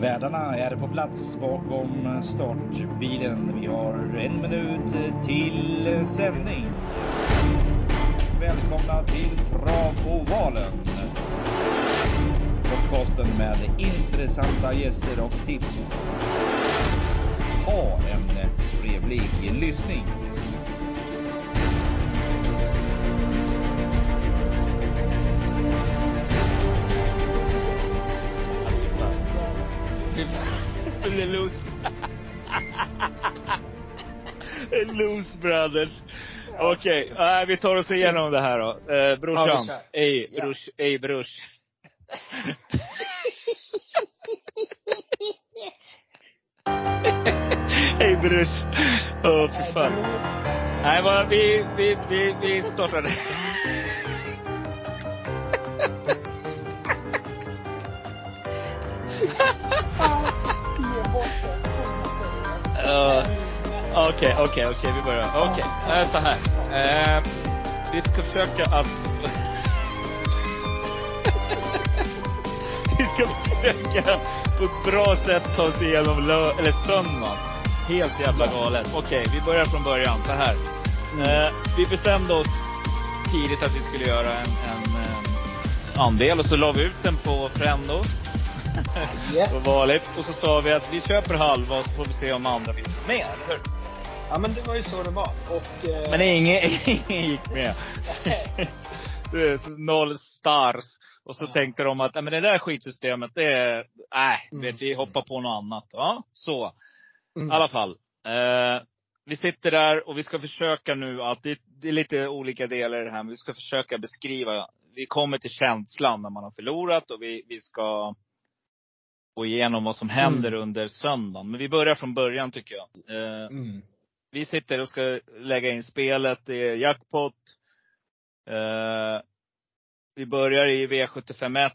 Värdarna är på plats bakom startbilen. Vi har en minut till sändning. Välkomna till Travovalen. Podcasten med intressanta gäster och tips. Ha en trevlig lyssning. The Loose... Loose Brothers. Okej, okay. vi tar oss igenom det här då. Eh, brorsan. Ja, Ej, Ja. brors, ej brors. Hej brors. Åh, för fan. Nej, vad, vi, vi, vi, vi startade. Ja. Okej, okej, okej, vi börjar. Okej, eh, så här. Eh, vi ska försöka att... vi ska försöka på ett bra sätt ta oss igenom lö- eller söndagen. Helt jävla galet. Okej, vi börjar från början. Så här. Eh, vi bestämde oss tidigt att vi skulle göra en, en eh, andel och så la vi ut den på Frendo. Yes. Som vanligt. Och så sa vi att vi köper halva och så får vi se om andra vill med, eller hur? Ja men det var ju så det var. Och, eh, Men ingen, ingen gick med. Noll stars. Och så Ja. tänkte de att, "Nej, men det där skitsystemet, det är, nej, Mm. vet vi hoppar på något annat. Ja, så. mm. I alla fall. Eh, vi sitter där och vi ska försöka nu att, det, det är lite olika delar i det här, men vi ska försöka beskriva. Vi kommer till känslan när man har förlorat och vi, vi ska gå igenom vad som händer Mm. under söndagen. Men vi börjar från början tycker jag. Eh, Mm. Vi sitter och ska lägga in spelet. Det är jackpot. Eh, vi börjar i V751. Eh,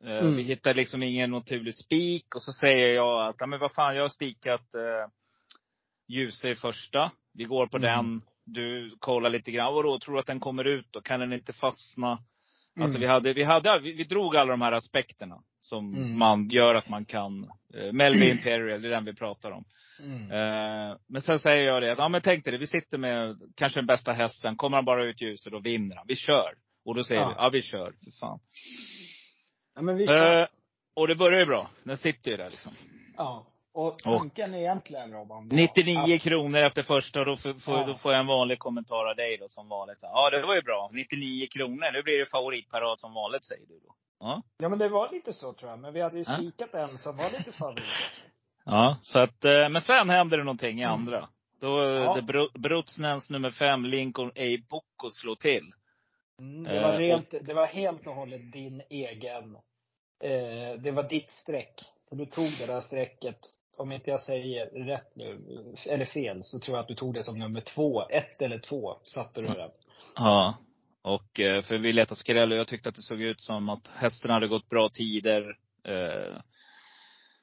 Mm. Vi hittar liksom ingen naturlig spik. Och så säger jag att, ja men vad fan, jag har spikat eh, Ljuse i första. Vi går på Mm. den. Du kollar lite grann. Vadå, tror du att den kommer ut då? Kan den inte fastna? Alltså Mm. vi hade, vi hade, vi, vi drog alla de här aspekterna. Som Mm. man gör att man kan. Eh, Melby Imperial, det är den vi pratar om. Mm. Eh, men sen säger jag det, att, ja men tänk dig det, vi sitter med kanske den bästa hästen. Kommer han bara ut ljuset, då vinner han. Vi kör. Och då säger Ja. vi, ja vi kör, för fan. Ja men vi kör. Eh, och det börjar ju bra. Den sitter ju där liksom. ja. Och tanken är egentligen Robban. var 99 att- kronor efter första, och då får, Ja. då får jag en vanlig kommentar av dig då som vanligt. Ja det var ju bra. 99 kronor, nu blir det favoritparad som vanligt säger du då. Ja. Ja men det var lite så tror jag. Men vi hade ju Ja. spikat en som var lite favorit. Ja, så att, eh, men sen händer det någonting i Mm. andra. Då, Ja. ja. det Bro- Brutsnens nummer fem, Lincoln A. Bocco slår till. Mm, det, var Eh, rent, det var helt och hållet din egen, eh, det var ditt streck. Och du tog det där strecket, om inte jag säger rätt nu, eller fel, så tror jag att du tog det som nummer två. Ett eller två satte du det. Ja. Och eh, för vi letade skräll och jag tyckte att det såg ut som att hästen hade gått bra tider. Eh,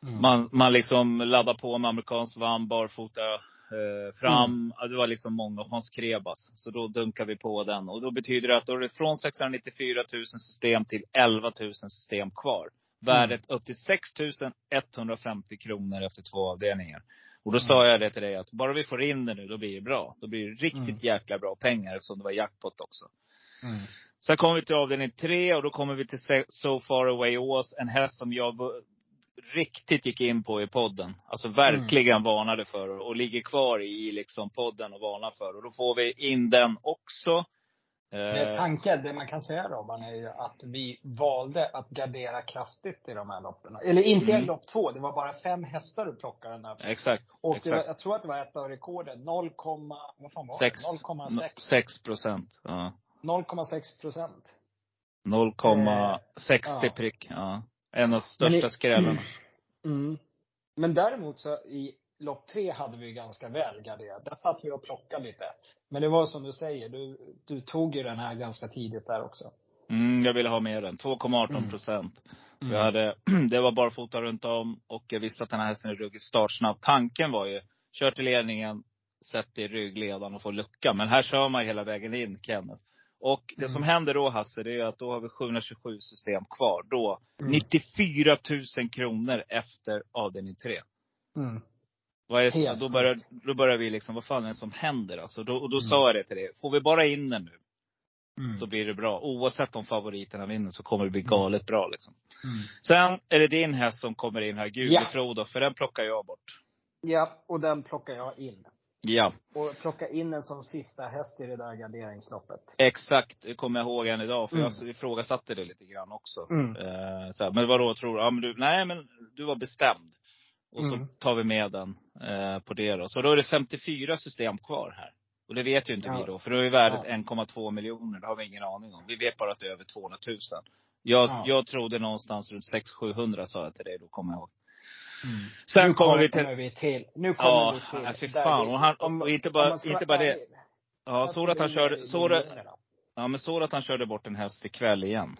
Mm. man, man liksom laddade på med amerikansk vann barfota eh, fram. Ja, Det var liksom många, Hans Krebas. Så då dunkar vi på den. Och då betyder det att då är det från 694 000 system till 11 000 system kvar. Värdet upp till 6 150 kronor efter två avdelningar. Och då sa jag det till dig att bara vi får in det nu, då blir det bra. Då blir det riktigt Mm. jäkla bra pengar eftersom det var jackpot också. Mm. Sen kommer vi till avdelning tre och då kommer vi till So Far Away Ås. En häst som jag riktigt gick in på i podden. Alltså verkligen varnade för och, och ligger kvar i liksom podden och varnar för. Och då får vi in den också. Eh, tanken, det man kan säga Robban, är ju att vi valde att gardera kraftigt i de här loppen. Eller inte i Mm. lopp två, det var bara fem hästar du plockade den här. exakt. Och det var, exakt. jag tror att det var ett av rekorden. 0, vad fan var Sex. det? 0,6. 6 procent. Ja. 0,6 procent. 0,60 ja. prick. Ja. En av de största i- skrällarna. Mm. Men däremot så i lopp tre hade vi ganska väl garderat. Där satt vi och plockade lite. Men det var som du säger, du, du tog ju den här ganska tidigt där också. Mm, jag ville ha med den. 2,18 procent. Mm. Jag hade, det var barfota runt om och jag visste att den här hästen är ruggigt startsnabb. Tanken var ju, kör till ledningen, sätt i ryggledaren och få lucka. Men här kör man hela vägen in, Kenneth. Och det som Mm. händer då Hasse, det är att då har vi 727 system kvar. Då, Mm. 94 000 kronor efter avdelning 3. Mm. Vad är, Helt då, börjar, sjukt. då börjar vi liksom, vad fan är det som händer alltså? Då, och då Mm. sa jag det till dig. Får vi bara in den nu, Mm. då blir det bra. Oavsett om favoriterna vinner så kommer det bli Mm. galet bra liksom. Mm. Sen är det din häst som kommer in här, Ja. Gudefrodo, för den plockar jag bort. Ja, och den plockar jag in. Ja, Och plocka in den som sista häst i det där garderingsloppet. exakt. Det kommer jag ihåg än idag. För Mm. jag ifrågasatte det lite grann också. Mm. Eh, så här, men vadå tror du? Ja, men du? Nej men du var bestämd. Och så Mm. tar vi med den eh, på det då. Så då är det 54 system kvar här. Och det vet ju inte Ja. vi då. För då är värdet Ja. 1,2 miljoner. Det har vi ingen aning om. Vi vet bara att det är över 200 000. Jag, Ja. jag trodde någonstans runt 600-700 sa jag till dig då, kommer jag ihåg. Mm. Sen nu kommer vi till... vi till. Nu kommer Ja, vi till. nej, fy fan. Och han- om- och inte om bara- ska inte bara det. Ja, du att han körde, miljonerna. ja men du att han körde bort en häst ikväll igen?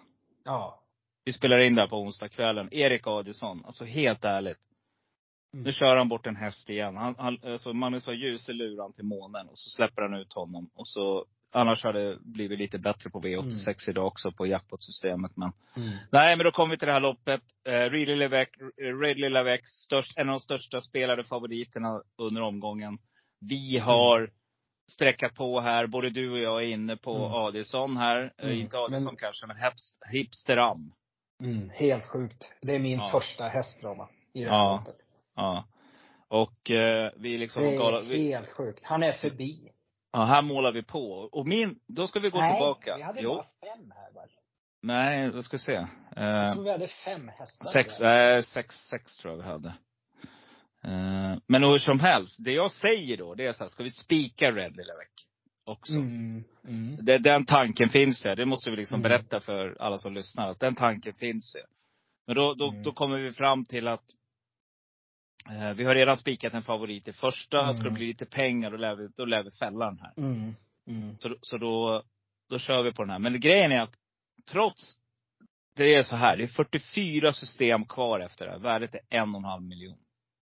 Ja. Vi spelar in där på onsdagskvällen. Erik Adielsson. Alltså helt ärligt. Mm. Nu kör han bort en häst igen. Han, han, alltså Magnus har ljus i luran till månen och så släpper han ut honom. Och så, annars hade det blivit lite bättre på V86 idag också på jackpot-systemet. Men Mm. nej, men då kommer vi till det här loppet. Eh, Ridley Levec, Ridley Levec störst, en av de största spelade favoriterna under omgången. Vi har sträckat på här. Både du och jag är inne på Mm. Adielsson här. Eh, Mm. Inte Adielsson Men- kanske, men Hips, Hipsteram. Mm. Helt sjukt. Det är min Ja. första häst, Roma. I det här Ja. loppet. Ja. Och eh, vi liksom Det är vi, helt sjukt. Han är förbi. ja, här målar vi på. Och min, då ska vi gå Nej, tillbaka. vi hade jo, bara fem här väl? nej, då ska vi se. Jag Eh, tror vi hade fem hästar. sex, eh, sex, sex tror jag vi hade. Eh, men hur som helst, det jag säger då, det är så här, ska vi spika Red Lillevec också? Mm. Mm. Det, den tanken finns ju. Det måste vi liksom Mm. berätta för alla som lyssnar. Att den tanken finns ju. Men då, då, Mm. då kommer vi fram till att vi har redan spikat en favorit i första. Mm. Ska det bli lite pengar, då lär vi, då lär vi fälla den här. Mm. Mm. Så, så då, då kör vi på den här. Men grejen är att trots, det är så här. Det är 44 system kvar efter det här. Värdet är en och en halv miljon.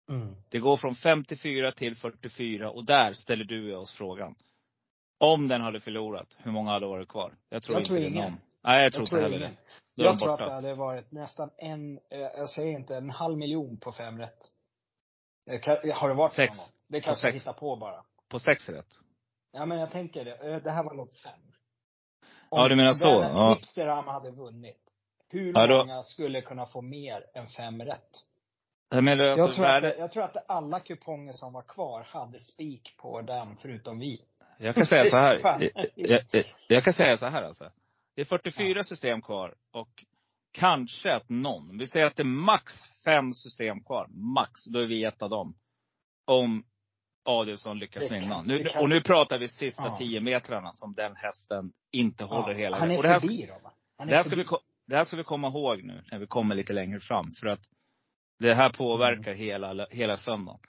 Mm. Det går från 54 till 44 och där ställer du oss frågan. Om den hade förlorat, hur många hade varit kvar? Jag tror Jag inte tror det är ingen. någon. Nej, jag tror Jag inte tror heller ingen. det. Jag tror att det hade varit nästan en, eh, jag säger inte en halv miljon på fem rätt. Det kan, har det varit Sex. Det kanske jag hittar på bara. På sex rätt. Ja men jag tänker det. Eh, Det här var lopp fem. Ja, du menar så? Ja. Hipsterham hade vunnit. Hur Ja, då- många skulle kunna få mer än fem rätt? Jag menar, Jag alltså, tror, att, jag tror att alla kuponger som var kvar hade spik på den, förutom vi. jag kan säga så här. Jag, jag, jag, kan säga så här alltså. Det är 44 system kvar och kanske att någon, vi säger att det är max fem system kvar. Max. Då är vi ett av dem. Om Adielsson lyckas kan- vinna. Nu, och nu pratar vi sista Ja. 10 metrarna som den hästen inte håller hela han är och det här, förbi då va? Han är det, här ska förbi. vi, ko- det här ska vi komma ihåg nu när vi kommer lite längre fram. För att det här påverkar Mm. hela, hela söndagen.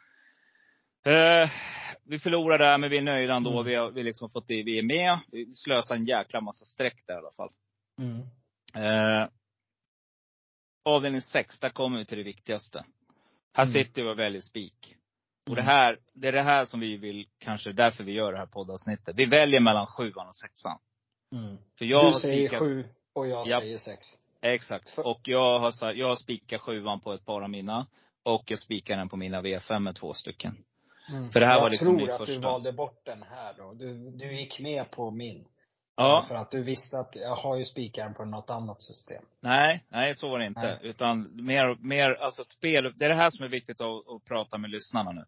Eh, vi förlorar där, men vi är nöjda ändå. Mm. Vi har vi liksom fått det, vi är med. Vi slösar en jäkla massa streck där i alla fall. Mm. Eh, avdelning 6, där kommer vi till det viktigaste. Här Mm. sitter vi och väljer spik. Och det Mm. här, det är det här som vi vill, kanske därför vi gör det här poddavsnittet. Vi väljer mellan sjuan och sexan. Mm. För jag du säger spikat- sju och jag Japp. säger sex. Exakt. För- Och jag har, så här- jag har spikat sjuan på ett par av mina. Och jag spikar den på mina V5 med två stycken. För det här jag var liksom tror min att du första. valde bort den här då. Du, du gick med på min. Ja. För att du visste att jag har ju spikaren på något annat system. Nej, nej så var det inte. Nej. Utan mer, mer, alltså spel. Det är det här som är viktigt att, att prata med lyssnarna nu.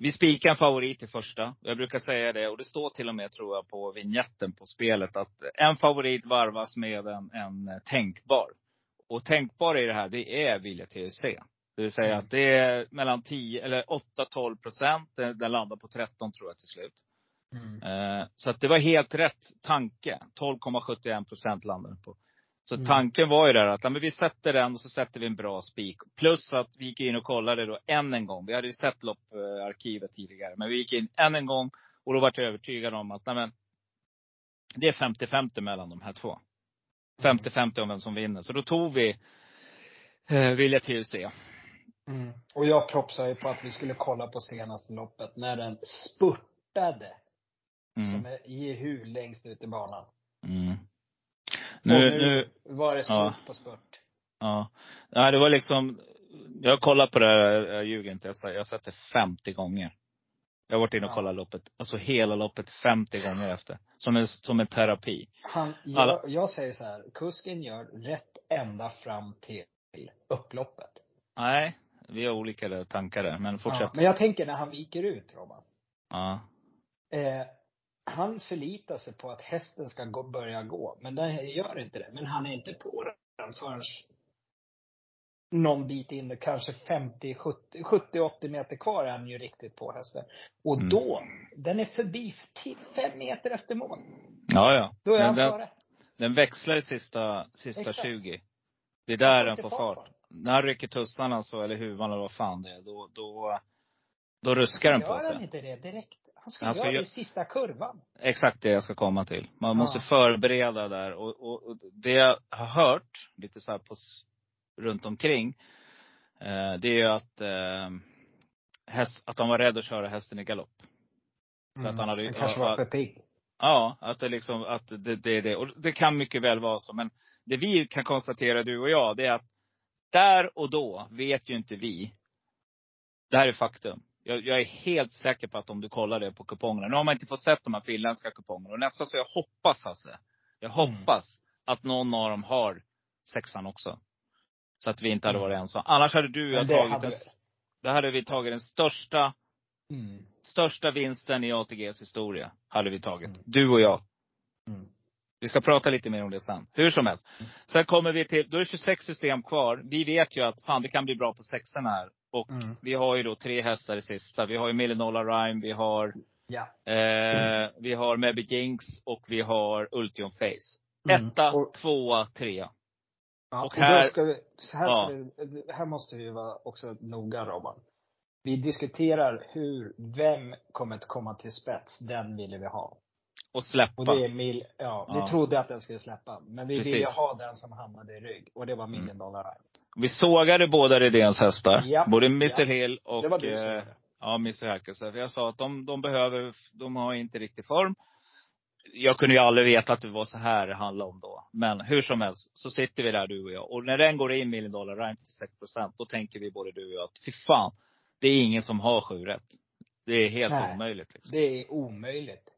Vi spikar en favorit i första. Jag brukar säga det, och det står till och med tror jag på vignetten på spelet, att en favorit varvas med en, en tänkbar. Och tänkbar i det här, det är Vilja TUC. Det vill säga Mm. att det är mellan 10, eller 8-12 procent. Den den landar på 13 tror jag till slut. Eh, Så att det var helt rätt tanke. 12,71 procent landade på. Så Mm. tanken var ju där att ja, men vi sätter den och så sätter vi en bra spik. Plus att vi gick in och kollade då än en gång. Vi hade ju sett lopparkivet tidigare. Men vi gick in än en gång och då var jag övertygad om att nej, men, det är 50-50 mellan de här två. 50-50 om vem som vinner. Så då tog vi eh, Vilja TUC. Mm. Och jag propsade ju på att vi skulle kolla på senaste loppet när den spurtade Mm. som är Jehu längst ut i banan. Nu, och nu, nu, var det slut ja. på spurt. ja. Nej, det var liksom, jag har kollat på det här, jag ljuger inte. Jag har jag sett det 50 gånger. Jag har varit inne och Ja. kollat loppet, alltså hela loppet 50 gånger efter. Som en, som en terapi. Han, Alla- jag, jag säger så här, kusken gör rätt ända fram till upploppet. Nej, vi har olika tankar där, men Ja, fortsätt. men jag tänker när han viker ut, Robban. Ja. Eh, han förlitar sig på att hästen ska gå, börja gå, men den gör inte det. Men han är inte på den förrän någon bit in, kanske 50, 70, 70, 80 meter kvar är han ju riktigt på hästen. Och Mm. då, den är förbi fem meter efter mål. Ja, ja. Då är Men han den, före. den växlar i sista, sista Exakt. 20. Det är där den får fart fart. När han rycker tussarna så, eller huvan eller vad fan det är, då, då, då ruskar den på Gör han sig. inte det direkt? Han ska Han ska göra det gö- i sista kurvan. Exakt det jag ska komma till. Man Ja. måste förbereda där. Och, och, och det jag har hört, lite så här på, runt omkring, eh, det är ju att, eh, häst, att de var rädda att köra hästen i galopp. För att han hade ju- Han kanske ja, var för pigg. Ja, att det liksom, att det, det är det. Och det kan mycket väl vara så. Men det vi kan konstatera, du och jag, det är att där och då vet ju inte vi. Det här är faktum. Jag, jag är helt säker på att om du kollar det på kupongerna. Nu har man inte fått sett de här finländska kupongerna. Och nästan så jag hoppas Hasse. Jag Mm. hoppas att någon av dem har sexan också. Så att vi inte hade Mm. varit ensamma. Annars hade du och jag tagit hade då hade vi tagit den största, Mm. största vinsten i ATGs historia. Hade vi tagit. Mm. Du och jag. Mm. Vi ska prata lite mer om det sen. Hur som helst. Sen kommer vi till, då är det 26 system kvar. Vi vet ju att fan det kan bli bra på sexan här. Och Mm. vi har ju då tre hästar i sista. Vi har ju Millinola Rhyme, vi har, Ja. eh, vi har Mebby Jinx och vi har Ultion Face. Mm. Etta, Och- tvåa, trea. Ja, Och och, här- då ska vi, så här, Ja. ska vi, här måste vi vara också noga Robban. Vi diskuterar hur, vem kommer att komma till spets, den ville vi ha. Och släppa. Och det är mil, ja, vi Ja. trodde att den skulle släppa. Men vi Precis. ville ha den som hamnade i rygg. Och det var Million Dollar Eye. Vi sågade båda Redéns hästar. Ja. Både Mr Ja. Hill och Det var du som eh. Ja, Hercules. För jag sa att de, de behöver, de har inte riktig form. Jag kunde ju aldrig veta att det var så här det handlade om då. Men hur som helst, så sitter vi där du och jag. Och när den går in Million Dollar Rhyme till 6 då tänker vi både du och jag att fy fan, det är ingen som har sju rätt. Det är helt Nej. omöjligt. Liksom. Det är omöjligt.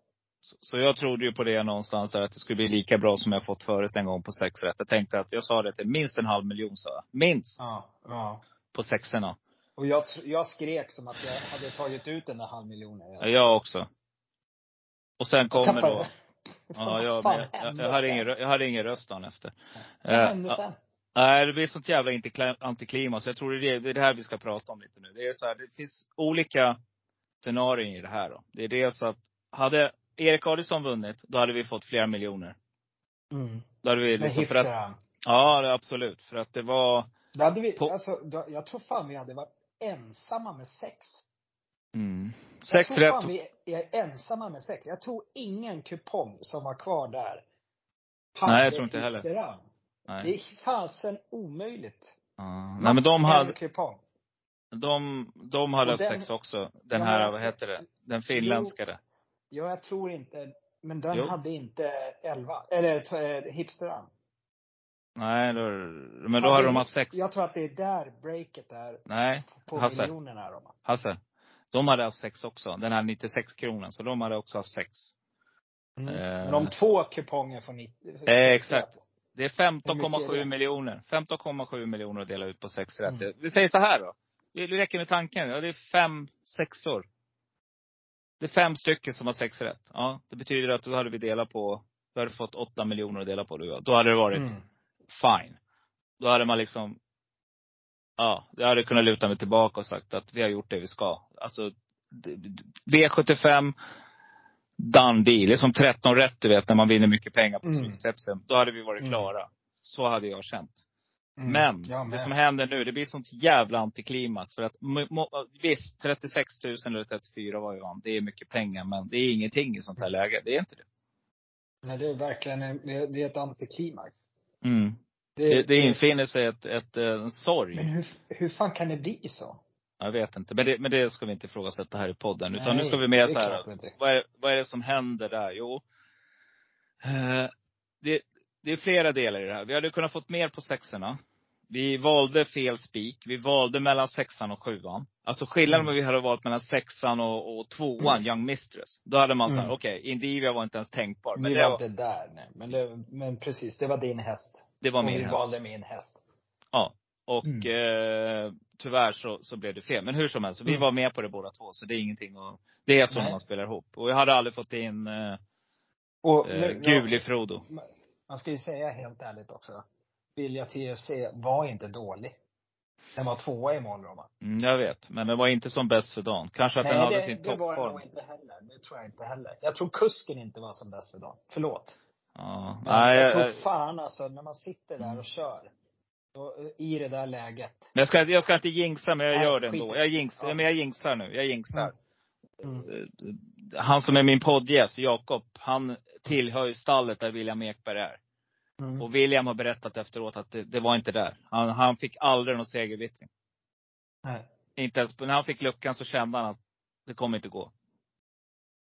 Så, så jag trodde ju på det någonstans där, att det skulle bli lika bra som jag fått förut en gång på sex rätt. Jag tänkte att, jag sa det till minst en halv miljon sa jag. Minst! Ja. ja. På sexorna. Och jag, jag skrek som att jag hade tagit ut den där halvmiljonen. Ja, jag också. Och sen kommer då Ja, jag, jag, jag, hade ingen, jag hade ingen röst dagen efter. Vad Eh, hände sen? Nej, det blir sånt jävla antiklimax. Jag tror det är det här vi ska prata om lite nu. Det är så här, det finns olika scenarier i det här då. Det är dels att, hade Erik Adielsson vunnit, då hade vi fått flera miljoner. Mm. Då hade vi liksom, för att, ja, det- absolut. För att det var, Då hade vi, På- alltså, då, jag tror fan vi hade varit ensamma med sex. mm, Jag sex tror rätt. fan vi är ensamma med sex. Jag tror ingen kupong som var kvar där Nej, jag tror inte heller. hipsterram. Det Nej. är fasen omöjligt. Ja. Nej men de hade, kupong. de, de hade den- sex också. Den Ja, här, vad heter det? Den finländska det. Ja, jag tror inte, men den Jo. hade inte elva, eller t- hipsterram. Nej, då, men då hade de haft sex. Jag tror att det är där breaket är Nej, på Hasse. miljonerna. Robban. Hasse. De hade haft sex också. Den här 96 kronan. Så de hade också haft sex. Mm. Eh. Men om två kuponger får 90. Eh, exakt. Det är Hur mycket 15,7 är det? miljoner. 15,7 miljoner att dela ut på sex rätt. Mm. Vi säger så här då. Det räcker med tanken. Ja, det är fem sexor. Det är fem stycken som har sex rätt. Ja, det betyder att då hade vi delat på, då hade fått 8 miljoner att dela på du. Då hade det varit Mm. fine. Då hade man liksom, ja, jag hade kunnat luta mig tillbaka och sagt att vi har gjort det vi ska. Alltså, d- d- V75, done deal. Det är som 13 rätt du vet, när man vinner mycket pengar på Mm. sluttipsen. Då hade vi varit Mm. klara. Så hade jag känt. Mm. Men, Jag det som händer nu, det blir sånt jävla antiklimax. För att, visst, 36 000 eller 34 var ju han. Det är mycket pengar, men det är ingenting i sånt här läge. Det är inte det. Nej, det är verkligen en, det är det ett antiklimax. Mm. Det, det infinner sig ett, ett, eh, en sorg. Men hur, hur fan kan det bli så? Jag vet inte. Men det, men det ska vi inte ifrågasätta här i podden. Utan nu ska vi det med så här. Vad är, vad är det som händer där? Jo. Eh, det, det är flera delar i det här. Vi hade kunnat fått mer på sexorna. Vi valde fel spik. Vi valde mellan sexan och sjuan. Alltså skillnaden Mm. om vi hade valt mellan sexan och, och tvåan, Young Mistress. Då hade man sagt, Mm. okej, Indivia var inte ens tänkbar. Men vi det var inte där, nej. Men, det, men precis, det var din häst. det var och min vi häst. valde min häst. Ja. Och Mm. eh, tyvärr så, så blev det fel. Men hur som helst, vi Mm. var med på det båda två. Så det är ingenting att, det är så när man spelar ihop. Och jag hade aldrig fått in eh, Och, eh, nu- Guli Frodo. Man ska ju säga helt ärligt också. Vilja TFC var inte dålig. Den var tvåa i mål, Roman. Mm, jag vet. Men den var inte som bäst för dagen. Kanske att den hade det, sin det var den toppform. nog inte heller. Det tror jag inte heller. Jag tror kusken inte var som bäst för dagen. Förlåt. Ja. Men Nej, jag jag, tror fan alltså, när man sitter där och kör. Och, i det där läget. Men jag ska, jag ska inte jinxa, men jag Nej, gör det ändå. Jag, jinx, Ja. men jag jinxar nu. Jag jinxar. Mm. Eh, Han som är min poddgäst, Jakob, han tillhör ju stallet där William Ekberg är. Mm. Och William har berättat efteråt att det, det var inte där. Han, han fick aldrig någon segervittring. Nej. Inte ens, när han fick luckan så kände han att det kommer inte gå.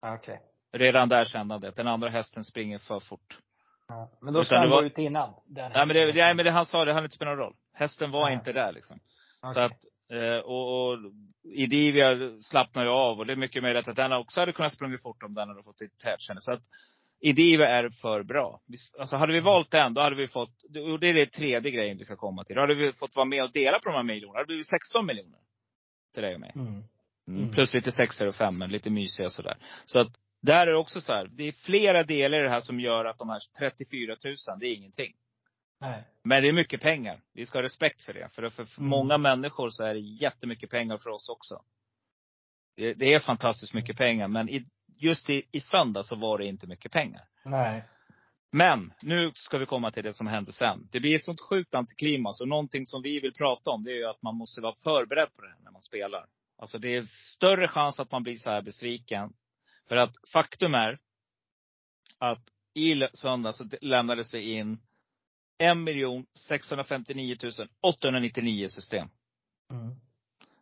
Okej. Redan där kände han det. Den andra hästen springer för fort. Ja. Men då ska han var- gå ut innan. Den Nej men, det, nej, men det han sa, det hade inte spelat någon roll. Hästen var Nej. inte där liksom. Så Okej. att, eh, och, och Idivia slappnar ju av och det är mycket möjligt att den också hade kunnat sprungit fort om den hade fått lite tätkänning. Så att Idivia är för bra. Alltså hade vi valt den, då hade vi fått, och det är det tredje grejen vi ska komma till. Då hade vi fått vara med och dela på de här miljonerna. Det hade blivit 16 miljoner. Till dig och mig. Mm. Mm. Mm. Plus lite sexor och femmor, lite mysiga sådär. Så att där är det också så här, det är flera delar i det här som gör att de här 34 000, det är ingenting. Nej. Men det är mycket pengar. Vi ska ha respekt för det. För, för Mm. många människor så är det jättemycket pengar för oss också. Det, det är fantastiskt mycket pengar. Men i, just i, i söndag så var det inte mycket pengar. Nej. Men nu ska vi komma till det som hände sen. Det blir ett sånt sjukt antiklimax. Och någonting som vi vill prata om, det är ju att man måste vara förberedd på det när man spelar. Alltså det är större chans att man blir så här besviken. För att faktum är att i söndag så lämnades det in 1 659 899 system. Mm.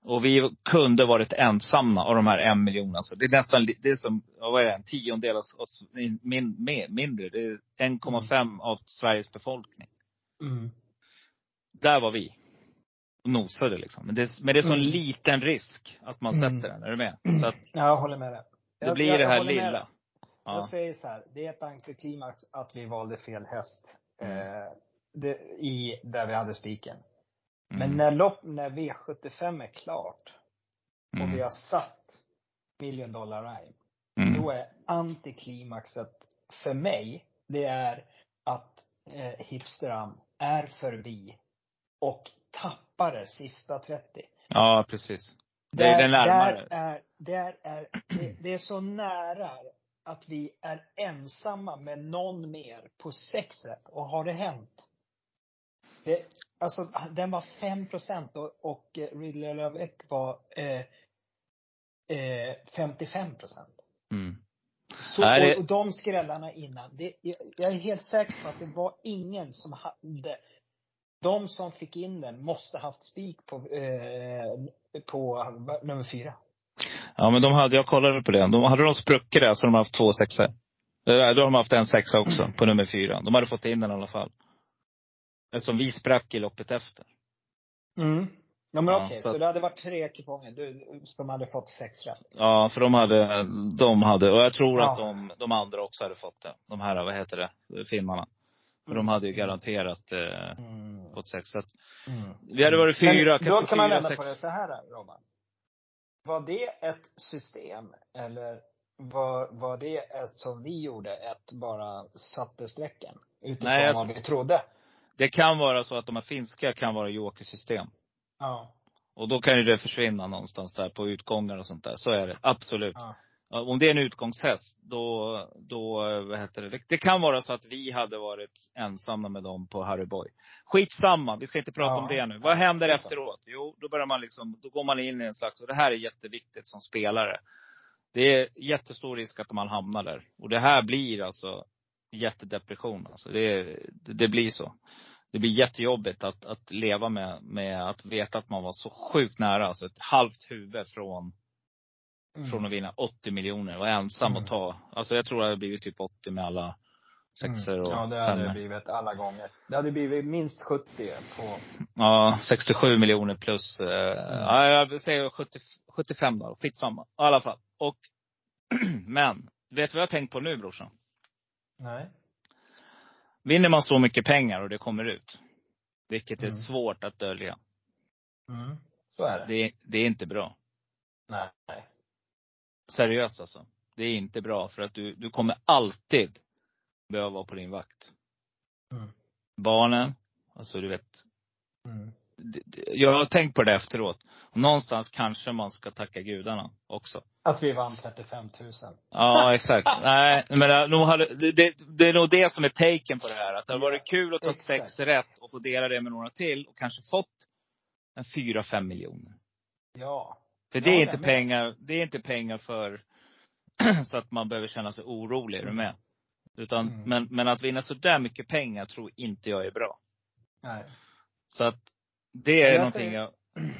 Och vi kunde varit ensamma av de här en miljonen. Så det är nästan, det är som, vad är det, en tiondel av oss, min, min, mindre. Det är 1,5 av Sveriges befolkning. Mm. Där var vi. Och nosade liksom. Men det, men det är sån Mm. liten risk att man Mm. sätter den. Är du med? Så att Jag håller med dig. det Jag- blir jag- det jag här lilla. Jag Ja. säger så här, det är ett antiklimax att vi valde fel häst. Mm. Eh, det, I, där vi hade spiken. Men Mm. när, lopp, när V75 är klart och Mm. vi har satt million dollar rhyme. Mm. Då är antiklimaxet för mig, det är att eh, Hipsteram är förbi och tappar det sista 30. Ja, precis. Det Där, är den närmare. där är, där är, det, det är så nära att vi är ensamma med någon mer på sex rätt. Och har det hänt? Det, alltså, den var 5 procent och, och eh, Ridley Lavec var eh, eh, 55 procent. Mm. Så, och, och de skrällarna innan. Det, jag, jag är helt säker på att det var ingen som hade de som fick in den måste haft spik på, eh, på nummer fyra. Ja, men de hade, jag kollade på det. De, hade de spruckit det så de haft två sexor. Eh, Då har de haft en sexa också, på nummer fyra. De hade fått in den i alla fall. Eftersom vi sprack i loppet efter. Mm. Ja men Ja, okej, så så, det hade varit tre kuponger du, som hade fått sex rätt. Ja, för de hade, de hade, och jag tror Ja. att de, de andra också hade fått det. De här, vad heter det, finnarna. För de Mm. hade ju garanterat eh, Mm. fått sex. Så att Mm. vi hade varit fyra, Men då kanske kan man fyra, vända sex. på det så här Robban. Var det ett system eller var, var det ett som vi gjorde, ett bara satte strecken? Utifrån Nej, jag vad vi trodde? Det kan vara så att de här finska kan vara jokersystem. Ja. Och då kan ju det försvinna någonstans där på utgångar och sånt där. Så är det. Absolut. ja. Ja, Om det är en utgångshäst, då, då, vad heter det? det? Kan vara så att vi hade varit ensamma med dem på Harry Boy. Skitsamma, vi ska inte prata Ja. om det nu. Vad händer så. efteråt? Jo, då börjar man liksom, då går man in i en slags, och det här är jätteviktigt som spelare. Det är jättestor risk att man hamnar där. Och det här blir alltså jättedepression. Alltså det, det, det blir så. Det blir jättejobbigt att, att leva med, med att veta att man var så sjukt nära. Alltså ett halvt huvud från Mm. från att vinna 80 miljoner och ensam Mm. och ta. Alltså jag tror det hade blivit typ 80 med alla, sexor och Ja, det hade det femmor. blivit alla gånger. Det hade blivit minst 70 på, Ja, 67 miljoner plus. Eh, Mm. Ja, jag säger 70, 75 då. Skitsamma. I alla fall. Och, men, vet du vad jag har tänkt på nu brorsan? Nej. Vinner man så mycket pengar och det kommer ut, vilket är Mm. svårt att dölja. Mm. Så är det. Det, är- det är inte bra. Nej. nej. Seriöst alltså. Det är inte bra för att du, du kommer alltid behöva vara på din vakt. Mm. Barnen, alltså du vet. Mm. Jag har tänkt på det efteråt. Någonstans kanske man ska tacka gudarna också. Att vi vann 35 000. Ja, exakt. Nej, men det, nog hade, det, det, är nog det som är taken på det här. Att det har varit kul att ta Exakt. sex rätt och få dela det med några till och kanske fått en fyra, fem miljoner. Ja. För Ja, det är jag inte med. pengar, det är inte pengar för så att man behöver känna sig orolig, är du med? Utan, Mm. men, men att vinna så där mycket pengar tror inte jag är bra. Nej. Så att det är Jag någonting säger- jag,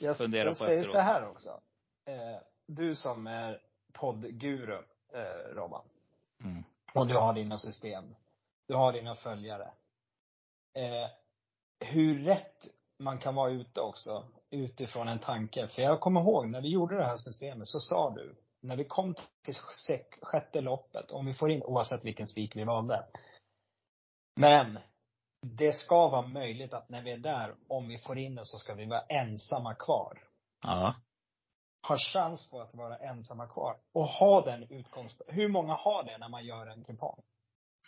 Jag, Fundera jag på säger efteråt. så här också. Eh, du som är poddguru, eh, Robban. mm, Och du har dina system. Du har dina följare. Eh, hur rätt man kan vara ute också, utifrån en tanke. För jag kommer ihåg när vi gjorde det här systemet så sa du, när vi kom till sjätte loppet, om vi får in, oavsett vilken spik vi valde. Men det ska vara möjligt att när vi är där, om vi får in den så ska vi vara ensamma kvar. ja. Har chans på att vara ensamma kvar. Och ha den utgångspunkten. Hur många har det när man gör en kupong?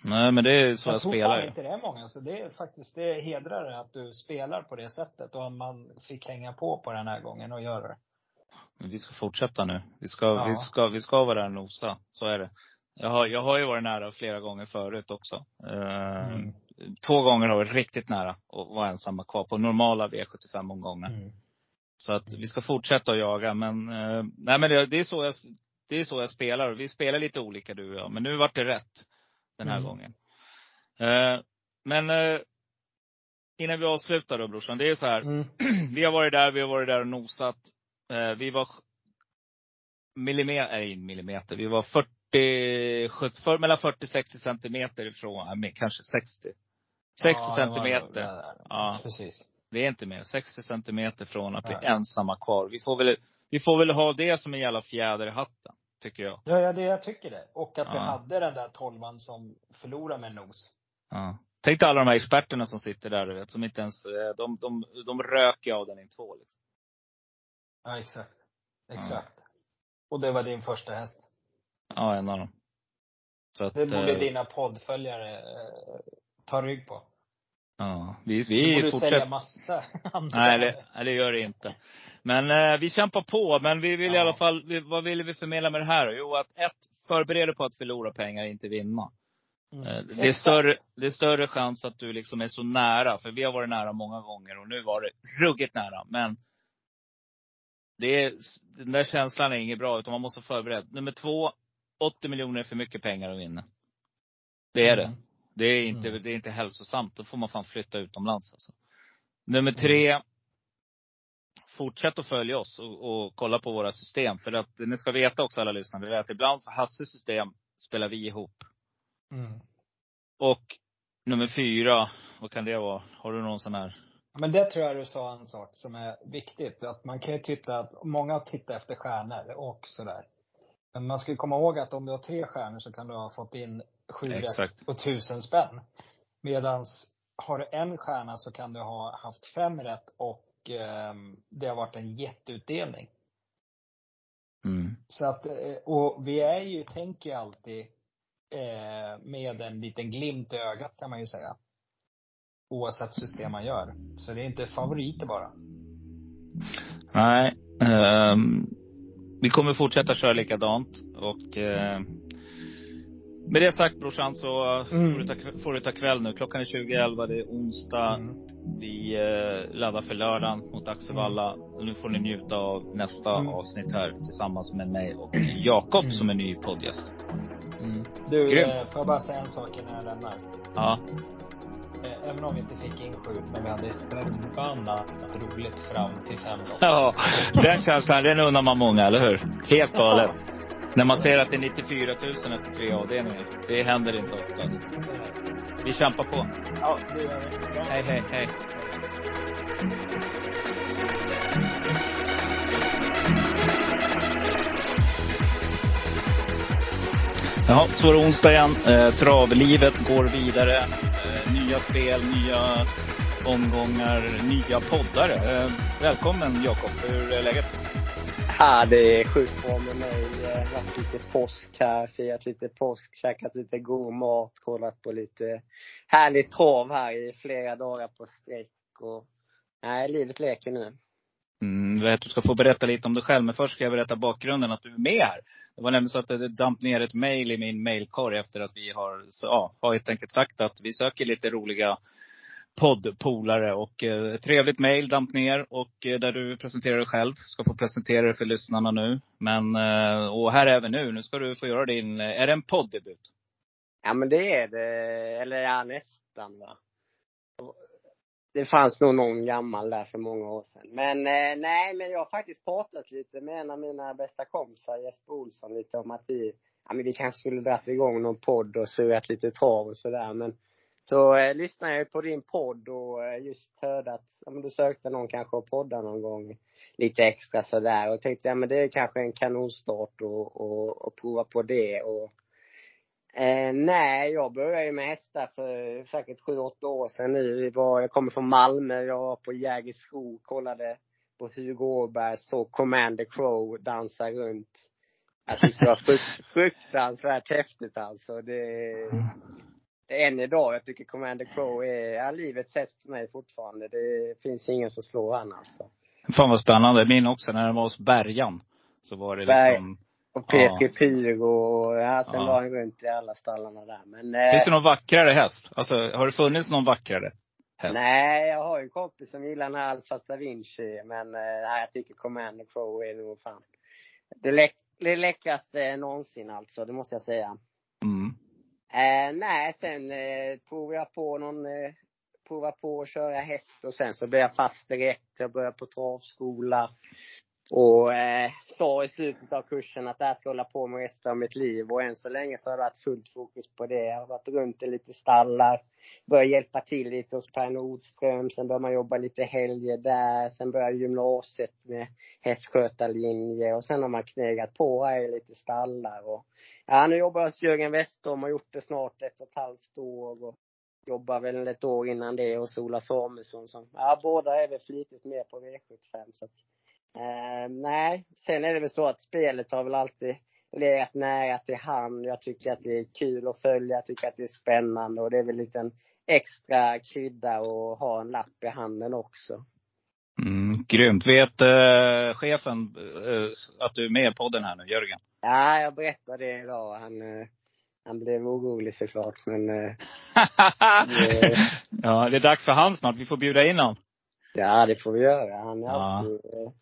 Nej men det är så jag, tror spelar. fan inte det är många. Så det är faktiskt, det hedrar att du spelar på det sättet och att man fick hänga på på den här gången och göra det. Men vi ska fortsätta nu. Vi ska, Ja. vi ska, vi ska vara där och nosa. Så är det. Jag har, jag har ju varit nära flera gånger förut också. Eh, Mm. Två gånger har varit riktigt nära att vara ensamma kvar på normala V75-omgångar. Mm. Så att vi ska fortsätta att jaga. Men, eh, nej men det, det, är så jag, det är så jag spelar. Vi spelar lite olika du och jag. Men nu vart det rätt. Den här Mm. gången. Eh, men eh, innan vi avslutar då brorsan. Det är så här. Mm. vi har varit där, vi har varit där och nosat. Eh, vi var millimeter, nej millimeter, vi var 40, 70, för, mellan 40 60 centimeter ifrån, nej, kanske 60. 60 Ja, centimeter. det. Ja. Precis. Det är inte mer. 60 centimeter från att bli Nej. ensamma kvar. Vi får väl, vi får väl ha det som en jävla fjäder i hatten. Tycker jag. Ja, ja, det jag tycker det. Och att vi Ja. hade den där tolvan som förlorade med nos. Ja. Tänk dig alla de här experterna som sitter där du vet. Som inte ens, eh, de, de, de röker av den i två liksom. Ja, exakt. Exakt. Och det var din första häst. Ja, en av dem. Så att, Det borde eh, dina poddföljare eh, ta rygg på. Ja, vi, Du vi borde sälja fortsätter. massa andra. Nej det, nej, det gör det inte. Men eh, vi kämpar på. Men vi vill i Ja. alla fall, vi, vad vill vi förmedla med det här? Jo, att ett, förbered dig på att förlora pengar, inte vinna. Mm. Eh, Det är, större, det är större chans att du liksom är så nära. För vi har varit nära många gånger och nu var det ruggigt nära. Men det är, den där känslan är inget bra, utan man måste vara förberedd. Nummer två, 80 miljoner är för mycket pengar att vinna. Det är. Mm. Det är inte, Mm. det är inte hälsosamt. Då får man fan flytta utomlands alltså. Nummer tre. Fortsätt att följa oss och, och kolla på våra system. För att ni ska veta också alla lyssnare, det är att ibland så Hasses system spelar vi ihop. Mm. Och nummer fyra, vad kan det vara? Har du någon sån här? Men det tror jag du sa en sak som är viktigt. Att man kan ju titta, många tittar efter stjärnor och sådär. Men man ska ju komma ihåg att om du har tre stjärnor så kan du ha fått in sju rätt och tusen spänn. Medans har du en stjärna så kan du ha haft fem rätt och ehm, det har varit en jätteutdelning. Mm. Så att, eh, och vi är ju, tänker ju alltid eh, med en liten glimt i ögat kan man ju säga. Oavsett system man gör. Så det är inte favoriter bara. Nej. ehm, vi kommer fortsätta köra likadant. Och eh, med det sagt brorsan så Mm. får, du ta, får du ta kväll nu. Klockan är 20.11, det är onsdag. Mm. Vi eh, laddar för lördagen mot Axevalla. Och nu får ni njuta av nästa Mm. avsnitt här tillsammans med mig och Jakob Mm. som är ny poddgäst. Du, Grymt. eh, får jag bara säga en sak innan jag lämnar? Ja. Eh, även om vi inte fick in sju, men vi hade förbannat roligt fram till fem ja, den känslan den undrar man många, eller hur? Helt galet. När man ser att det är 94 000 efter tre avdelningar. Det händer inte oftast. Eh, Vi kämpar på. Ja, det gör vi. Hej, hej, hej. Ja, så är det onsdag igen. Eh, travlivet går vidare. Eh, nya spel, nya omgångar, nya poddar. Eh, välkommen Jakob. Hur är läget? Ja, det är sjukt bra med mig. Jag har haft lite påsk här, firat lite påsk, käkat lite god mat, kollat på lite härligt trav här i flera dagar på sträck. Och, nej, livet leker nu. Mm, vet, du ska få berätta lite om dig själv, men först ska jag berätta bakgrunden att du är med här. Det var nämligen så att det damp ner ett mejl i min mejlkorg efter att vi har, så, ja, har helt enkelt sagt att vi söker lite roliga poddpolare. Och eh, trevligt mejl damp ner och eh, där du presenterar dig själv. Ska få presentera dig för lyssnarna nu. Men, eh, och här är vi nu. Nu ska du få göra din, eh, är det en poddebut? Ja, men det är det. Eller ja, nästan va. Det fanns nog någon gammal där för många år sedan. Men eh, nej, men jag har faktiskt pratat lite med en av mina bästa kompisar, Jesper Olsson, lite om att vi, ja men vi kanske skulle dragit igång någon podd och surrat lite trav och sådär. Men så eh, lyssnade jag på din podd och eh, just hörde att, ja men du sökte någon kanske att podda någon gång lite extra sådär och tänkte, ja men det är kanske en kanonstart och, och, och prova på det och Eh, nej, jag började ju med hästar för säkert sju, åtta år sedan nu. Vi var, jag kommer från Malmö, jag var på Jägersro, kollade på Hugo Åberg, såg Commander Crow dansa runt. Jag tyckte det var frukt, fruktansvärt häftigt alltså. Det, än idag, jag tycker Commander Crow är, ja, livets häst för mig fortfarande. Det finns ingen som slår han alltså. Fan vad spännande. Min också, när den var hos Bergan. Så var det Berg- liksom, Och Petri Pyro och, ja, sen Ja. var han runt i alla stallarna där. Men, eh, finns det någon vackrare häst? Alltså, har det funnits någon vackrare häst? Nej, jag har ju en kompis som gillar den här Alfa Da Vinci, men eh, jag tycker Commander Crow är nog fan det, läck, det läckraste någonsin alltså, det måste jag säga. Eh, nej, sen eh, provade jag på någon, eh, provade på att köra häst och sen så blev jag fast direkt. Jag började på travskola. Och eh, sa i slutet av kursen att det här ska jag hålla på med resten av mitt liv. Och än så länge så har det varit fullt fokus på det. Jag har varit runt i lite stallar. börjat hjälpa till lite hos Per Nordström. Sen började man jobba lite helger där. Sen började gymnasiet med hästskötarlinje. Och sen har man knegat på här i lite stallar. Och, ja, nu jobbar jag hos Jörgen Westholm och har gjort det snart ett och ett halvt år. Och jobbar väl ett år innan det hos Ola Samuelsson. Som, ja, båda är väl flitigt med på V75. Så att, Eh, nej, sen är det väl så att spelet har väl alltid legat nära till hand. Jag tycker att det är kul att följa, jag tycker att det är spännande och det är väl lite en extra krydda att ha en lapp i handen också. Mm, grymt. Vet eh, chefen eh, att du är med i podden här nu, Jörgen? Ja, jag berättade det idag. Han, eh, han blev orolig såklart, men eh, ja, det är dags för han snart. Vi får bjuda in honom. ja, det får vi göra. Han är Ja. alltid, eh,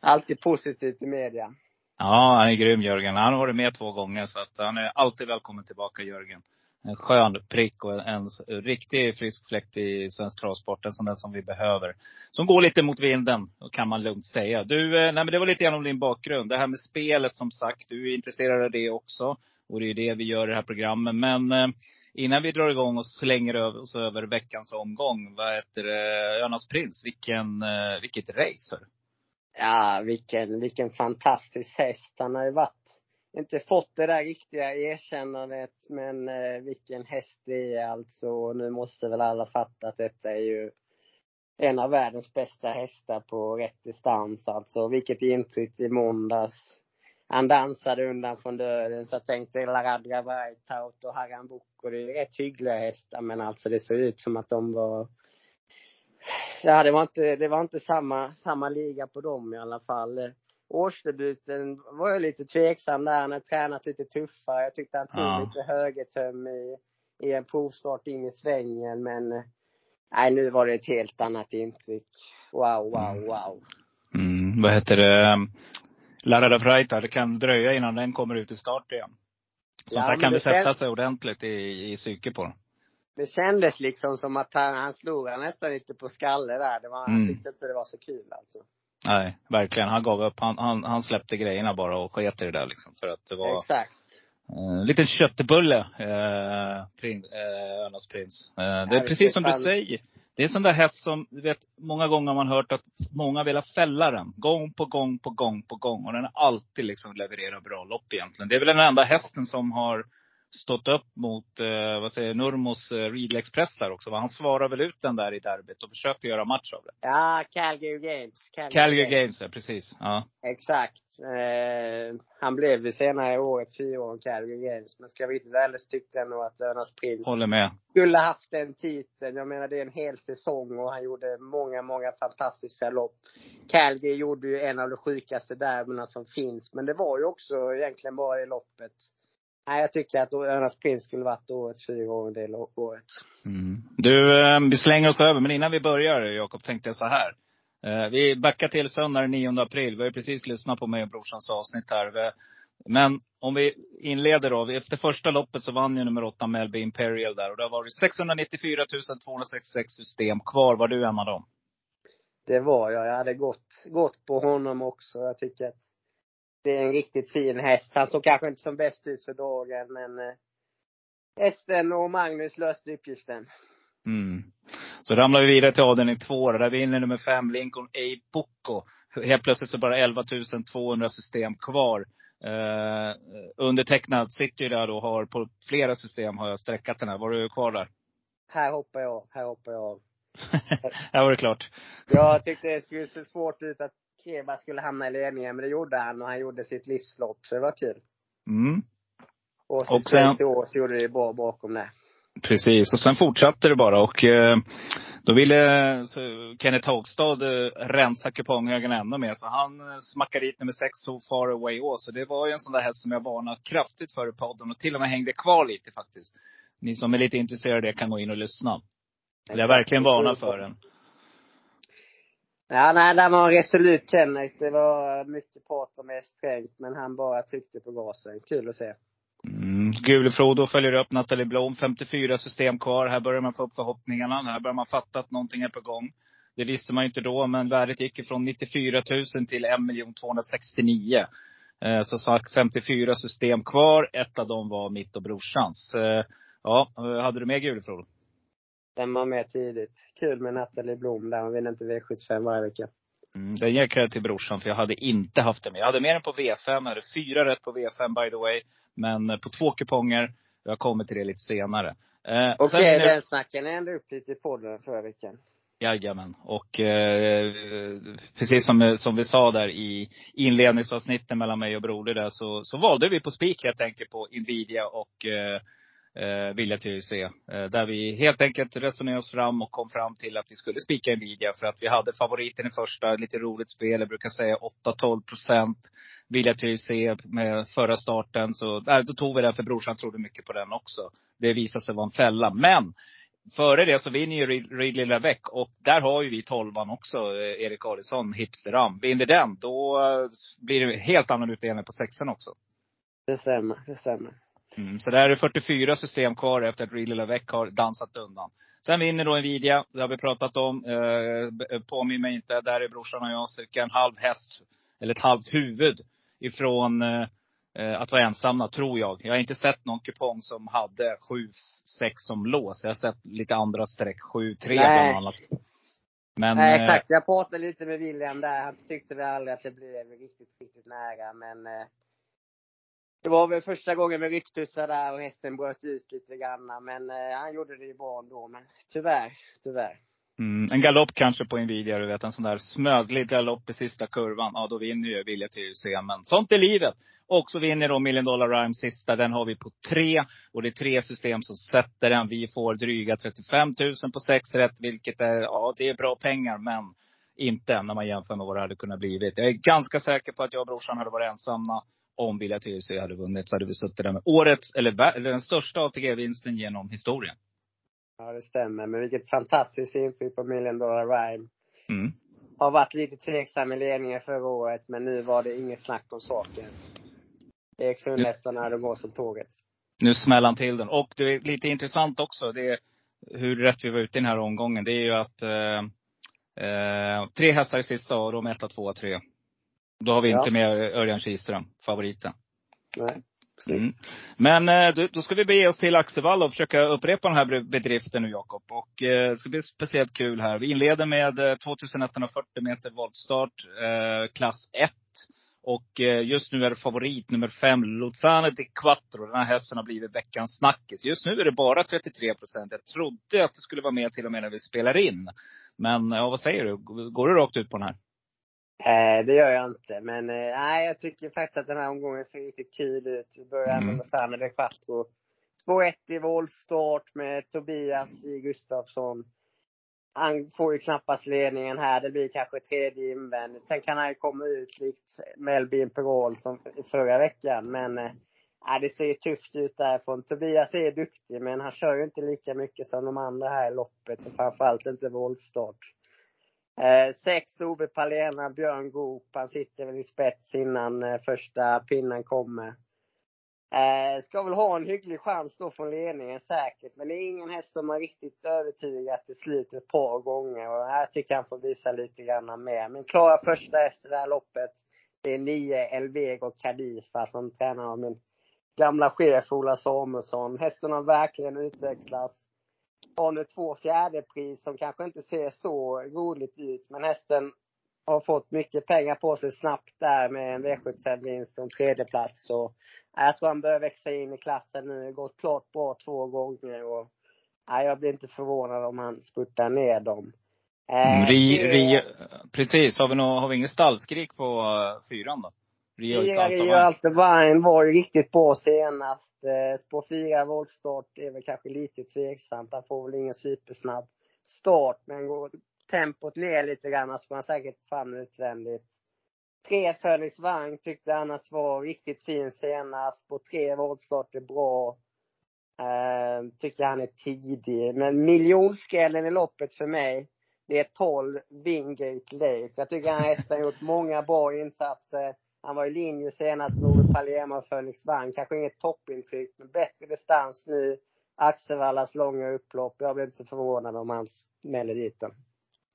alltid positivt i media. Ja, han är grym Jörgen. Han har varit med två gånger så att han är alltid välkommen tillbaka Jörgen. En skön prick och en, en riktig frisk fläkt i svensk travsport. En sån där som vi behöver. Som går lite mot vinden, kan man lugnt säga. Du, eh, nej men det var lite grann om din bakgrund. Det här med spelet som sagt. Du är intresserad av det också. Och det är ju det vi gör i det här programmet. Men eh, innan vi drar igång och slänger över oss över veckans omgång. Vad heter det? Önas Prins. Vilken, eh, vilket race. Ja, vilken, vilken fantastisk häst. Han har ju varit, inte fått det där riktiga erkännandet, men eh, vilken häst det är alltså. Nu måste väl alla fatta att detta är ju en av världens bästa hästar på rätt distans alltså. Vilket intryck i måndags. Han dansade undan från döden, så jag tänkte Laradra Whiteout och Haran Boko, det är rätt hyggliga hästar, men alltså det såg ut som att de var Ja, det var inte, det var inte samma, samma liga på dem i alla fall. Årsdebuten var jag lite tveksam där. Han har tränat lite tuffare. Jag tyckte han tog Ja. lite högertöm i, i en provstart in i svängen. Men nej, nu var det ett helt annat intryck. Wow, wow, Mm. wow. Mm, vad heter det? Larada Freita, det kan dröja innan den kommer ut i start igen. Sånt Ja, här kan det sätta sig ordentligt i, i psyket på den. Det kändes liksom som att han, han slog han nästan lite på skalle där. Det var, Han Mm. tyckte inte det var så kul alltså. Nej, verkligen. Han gav upp. Han, han, han släppte grejerna bara och sket i det där liksom. För att det var, Exakt. En liten köttbulle, eh, prin, eh, Örnas prins. Eh, det är Ja, precis som du säger. Det är sån där häst som, du vet, många gånger har man hört att många vill fälla den. Gång på gång på gång på gång. Och den har alltid liksom levererat bra lopp egentligen. Det är väl den enda hästen som har stått upp mot, eh, vad säger Nurmos eh, Riedel Express där också. Han svarar väl ut den där i derbyt och försökte göra match av det. Ja, Calgary Games. Calgary Games, ja precis. Ja. Exakt. Eh, han blev ju senare i året fyra år Calgary Games. Men ska jag vara riktigt ärlig så tyckte jag nog att Örnas Prins Håller med. skulle haft den titeln. Jag menar det är en hel säsong och han gjorde många, många fantastiska lopp. Calgary gjorde ju en av de sjukaste derbyna som finns. Men det var ju också egentligen bara det loppet. Nej, jag tycker att Örnas Prins skulle varit årets fyra år det året. Mm. Du, eh, vi slänger oss över. Men innan vi börjar Jakob, tänkte jag så här. Eh, Vi backar till söndag den 9 april. Vi har ju precis lyssnat på mig och brorsans avsnitt här. Vi- Men om vi inleder då. Efter första loppet så vann ju nummer åtta Melby Imperial där. Och det har varit 694 266 system kvar. Var du en av dem? Det var jag. Jag hade gått, gått på honom också. Jag tycker att det är en riktigt fin häst. Han såg kanske inte som bäst ut för dagen, men eh, Hästen och Magnus löste uppgiften. Mm. Så ramlar vi vidare till avdelning två. Där vinner nummer fem Lincoln A. Bocco. Helt plötsligt så bara 11 200 system kvar. Eh, undertecknad sitter ju där och har på flera system har jag sträckat den här. Var du kvar där? Här hoppar jag. Här hoppar jag av. här var det klart. Jag tyckte det skulle se svårt ut att Kreba skulle hamna i ledningen, men det gjorde han och han gjorde sitt livslopp, så det var kul. Mm. Och, så Och sen- år så gjorde det bra bakom det. Precis, och sen fortsatte det bara och eh, då ville Kenneth Hagstad eh, rensa kuponghögen ännu mer. Så han eh, smackade dit nummer sex, So Far Away All. Så det var ju en sån där häst som jag varnade kraftigt för i podden och till och med hängde kvar lite faktiskt. Ni som är lite intresserade kan gå in och lyssna. Jag är verkligen varna för den. Ja, nej, Där var resolut Kenneth. Det var mycket prat om är men han bara tryckte på gasen. Kul att se. Mm. Gulefrodo följer upp Nathalie Blom. 54 system kvar. Här börjar man få upp förhoppningarna. Här börjar man fatta att någonting är på gång. Det visste man ju inte då, men värdet gick ifrån 94 000 till 1 269 eh, Så sagt 54 system kvar. Ett av dem var mitt och brorsans. Eh, ja, eh, hade du med Gulefrodo? Den var med tidigt. Kul med Nathalie Blom där. Hon vinner inte V75 varje vecka. Mm, den ger jag till brorsan, för jag hade inte haft det med. Jag hade med den på V5. Jag hade fyra rätt på V5 by the way. Men eh, på två kuponger. Jag kommer till det lite senare. Eh, Okej, är det- den snackade ni ändå upp lite i podden förra veckan. Jajamän. Och eh, precis som, som vi sa där i inledningsavsnitten mellan mig och Broder där så, så valde vi på spik helt enkelt på Nvidia och eh, eh, Vilja se. Eh, där vi helt enkelt resonerade oss fram och kom fram till att vi skulle spika Nvidia för att vi hade favoriten i första, lite roligt spel. Jag brukar säga 8-12 procent. Vilja se med förra starten. Så där, då tog vi den för brorsan trodde mycket på den också. Det visade sig vara en fälla. Men Före det så vinner ju Ridley Lavec och där har ju vi tolvan också, eh, Erik Adielsson, Hipsteram. Vinner den, då eh, blir det helt annan utdelning på sexan också. Det stämmer, det stämmer. Mm, så där är det 44 system kvar efter att Ridley Lavec har dansat undan. Sen vinner då Nvidia, det har vi pratat om. Eh, påminn mig inte, där är brorsan och jag cirka en halv häst, eller ett halvt huvud ifrån eh, eh, att vara ensamma, tror jag. Jag har inte sett någon kupong som hade 7-6 som lås. Jag har sett lite andra streck, 7-3 Nej. bland annat. Men, Nej, eh, exakt. Jag pratade lite med William där. Han tyckte väl aldrig att det blev riktigt, riktigt nära, men eh, det var väl första gången med ryktusar där och hästen bröt ut lite grann. Men eh, han gjorde det ju bra ändå. Men tyvärr, tyvärr. Mm, en galopp kanske på Nvidia, du vet. En sån där smöglig galopp i sista kurvan. Ja, då vinner ju Vilja TYC. Men sånt är livet. Och så vinner då Million Dollar Rhyme sista. Den har vi på tre. Och det är tre system som sätter den. Vi får dryga 35 000 på sex rätt. Vilket är, ja det är bra pengar. Men inte när man jämför med vad det hade kunnat blivit. Jag är ganska säker på att jag och brorsan hade varit ensamma. Om Vilja TYC hade vunnit så hade vi suttit där med årets, eller, eller den största ATG-vinsten genom historien. Ja, det stämmer. Men vilket fantastiskt intryck på Million Dollar Rhyme. Mm. Har varit lite tveksam i ledningen förra året, men nu var det inget snack om saken. Erik Sundhästarna, de går som tåget. Nu smäller han till den. Och det är lite intressant också, det är hur rätt vi var ute i den här omgången. Det är ju att eh, eh, tre hästar i sista och de är etta, tvåa, tre. Då har vi Ja. inte med Örjan Kihlström, favoriten. Nej. Mm. Men eh, då, ska vi bege oss till Axevalla och försöka upprepa den här bedriften nu Jakob. Och eh, det ska bli speciellt kul här. Vi inleder med eh, 2140 meter voltstart, eh, klass 1. Och eh, just nu är det favorit nummer fem, Luzane di Quattro. Den här hästen har blivit veckans snackis. Just nu är det bara 33 procent. Jag trodde att det skulle vara mer till och med när vi spelar in. Men ja, vad säger du? Går du rakt ut på den här? Eh, det gör jag inte. Men eh, nej, jag tycker faktiskt att den här omgången ser riktigt kul ut. Vi börjar mm. med Lozano de Quattro. 2-1 i voltstart med Tobias i Gustafsson. Han får ju knappast ledningen här. Det blir kanske tredje invändigt. Sen kan han ju komma ut likt Melbin Perol som förra veckan. Men eh, det ser tufft ut därifrån. Tobias är duktig, men han kör ju inte lika mycket som de andra här i loppet. Och framförallt inte voltstart. Eh, sex Ove Palena, Björn Goop. Han sitter väl i spets innan eh, första pinnen kommer. Eh, ska väl ha en hygglig chans då från ledningen säkert. Men det är ingen häst som har riktigt övertygat till slut ett par gånger. Och här tycker jag han får visa lite grann mer. Men klara första efter det här loppet. Det är nio Elvego Kadifa som tränar av min gamla chef Ola Samuelsson. Hästen har verkligen utvecklats har nu två fjärdepris som kanske inte ser så roligt ut. Men hästen har fått mycket pengar på sig snabbt där med en V75-vinst och en tredjeplats. Så jag tror han börjar växa in i klassen nu. Gått klart bra två gånger. Och, nej, jag blir inte förvånad om han spurtar ner dem. Eh, ri, ri, precis. Har vi, nå, har vi inget stallskrik på uh, fyran då? Rio, Rio Altavine var ju riktigt bra senast. Eh, spår 4 voltstart är väl kanske lite tveksamt. Han får väl ingen supersnabb start. Men går tempot ner lite grann så får han säkert fram utvändigt. Tre Felix Wang tyckte annars var riktigt fin senast. På tre voltstart är bra. Eh, tycker han är tidig. Men miljonskrällen i loppet för mig, det är 12 Wingate Lake. Jag tycker han har gjort många bra insatser han var i linje senast med Ove Palema och Felix Wang. Kanske inget toppintryck, men bättre distans nu. Axevallas långa upplopp. Jag blir inte förvånad om han smäller dit den.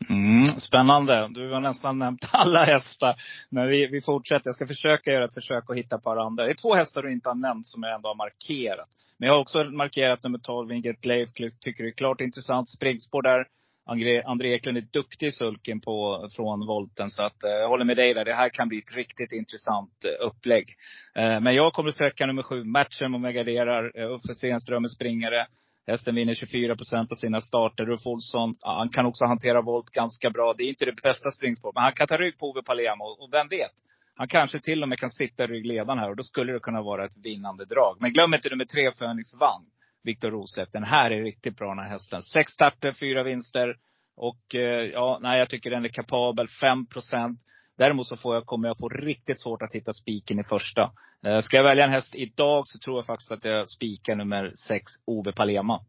Mm, spännande. Du har nästan nämnt alla hästar. Men vi, vi fortsätter. Jag ska försöka göra ett försök att hitta på andra. Det är två hästar du inte har nämnt som jag ändå har markerat. Men jag har också markerat nummer 12, Winget Leif. Tycker det är klart intressant. Springspår där. André, André Eklund är duktig i sulken på, från volten. Så att, eh, jag håller med dig där. Det här kan bli ett riktigt intressant eh, upplägg. Eh, men jag kommer sträcka nummer sju, matchen om jag garderar. Uffe Stenström är springare. Hästen vinner 24 procent av sina starter. Ulf Olsson, han kan också hantera volt ganska bra. Det är inte det bästa springspåret, men han kan ta rygg på Ove Palema. Och vem vet? Han kanske till och med kan sitta i ryggledaren här och då skulle det kunna vara ett vinnande drag. Men glöm inte nummer tre, Phoenix vann. Viktor Rosleff. Den här är riktigt bra den här hästen. Sex starter, fyra vinster. Och eh, ja, nej jag tycker den är kapabel. 5 procent. Däremot så får jag, kommer jag få riktigt svårt att hitta spiken i första. Eh, ska jag välja en häst idag så tror jag faktiskt att jag spikar nummer sex, Ove Palema.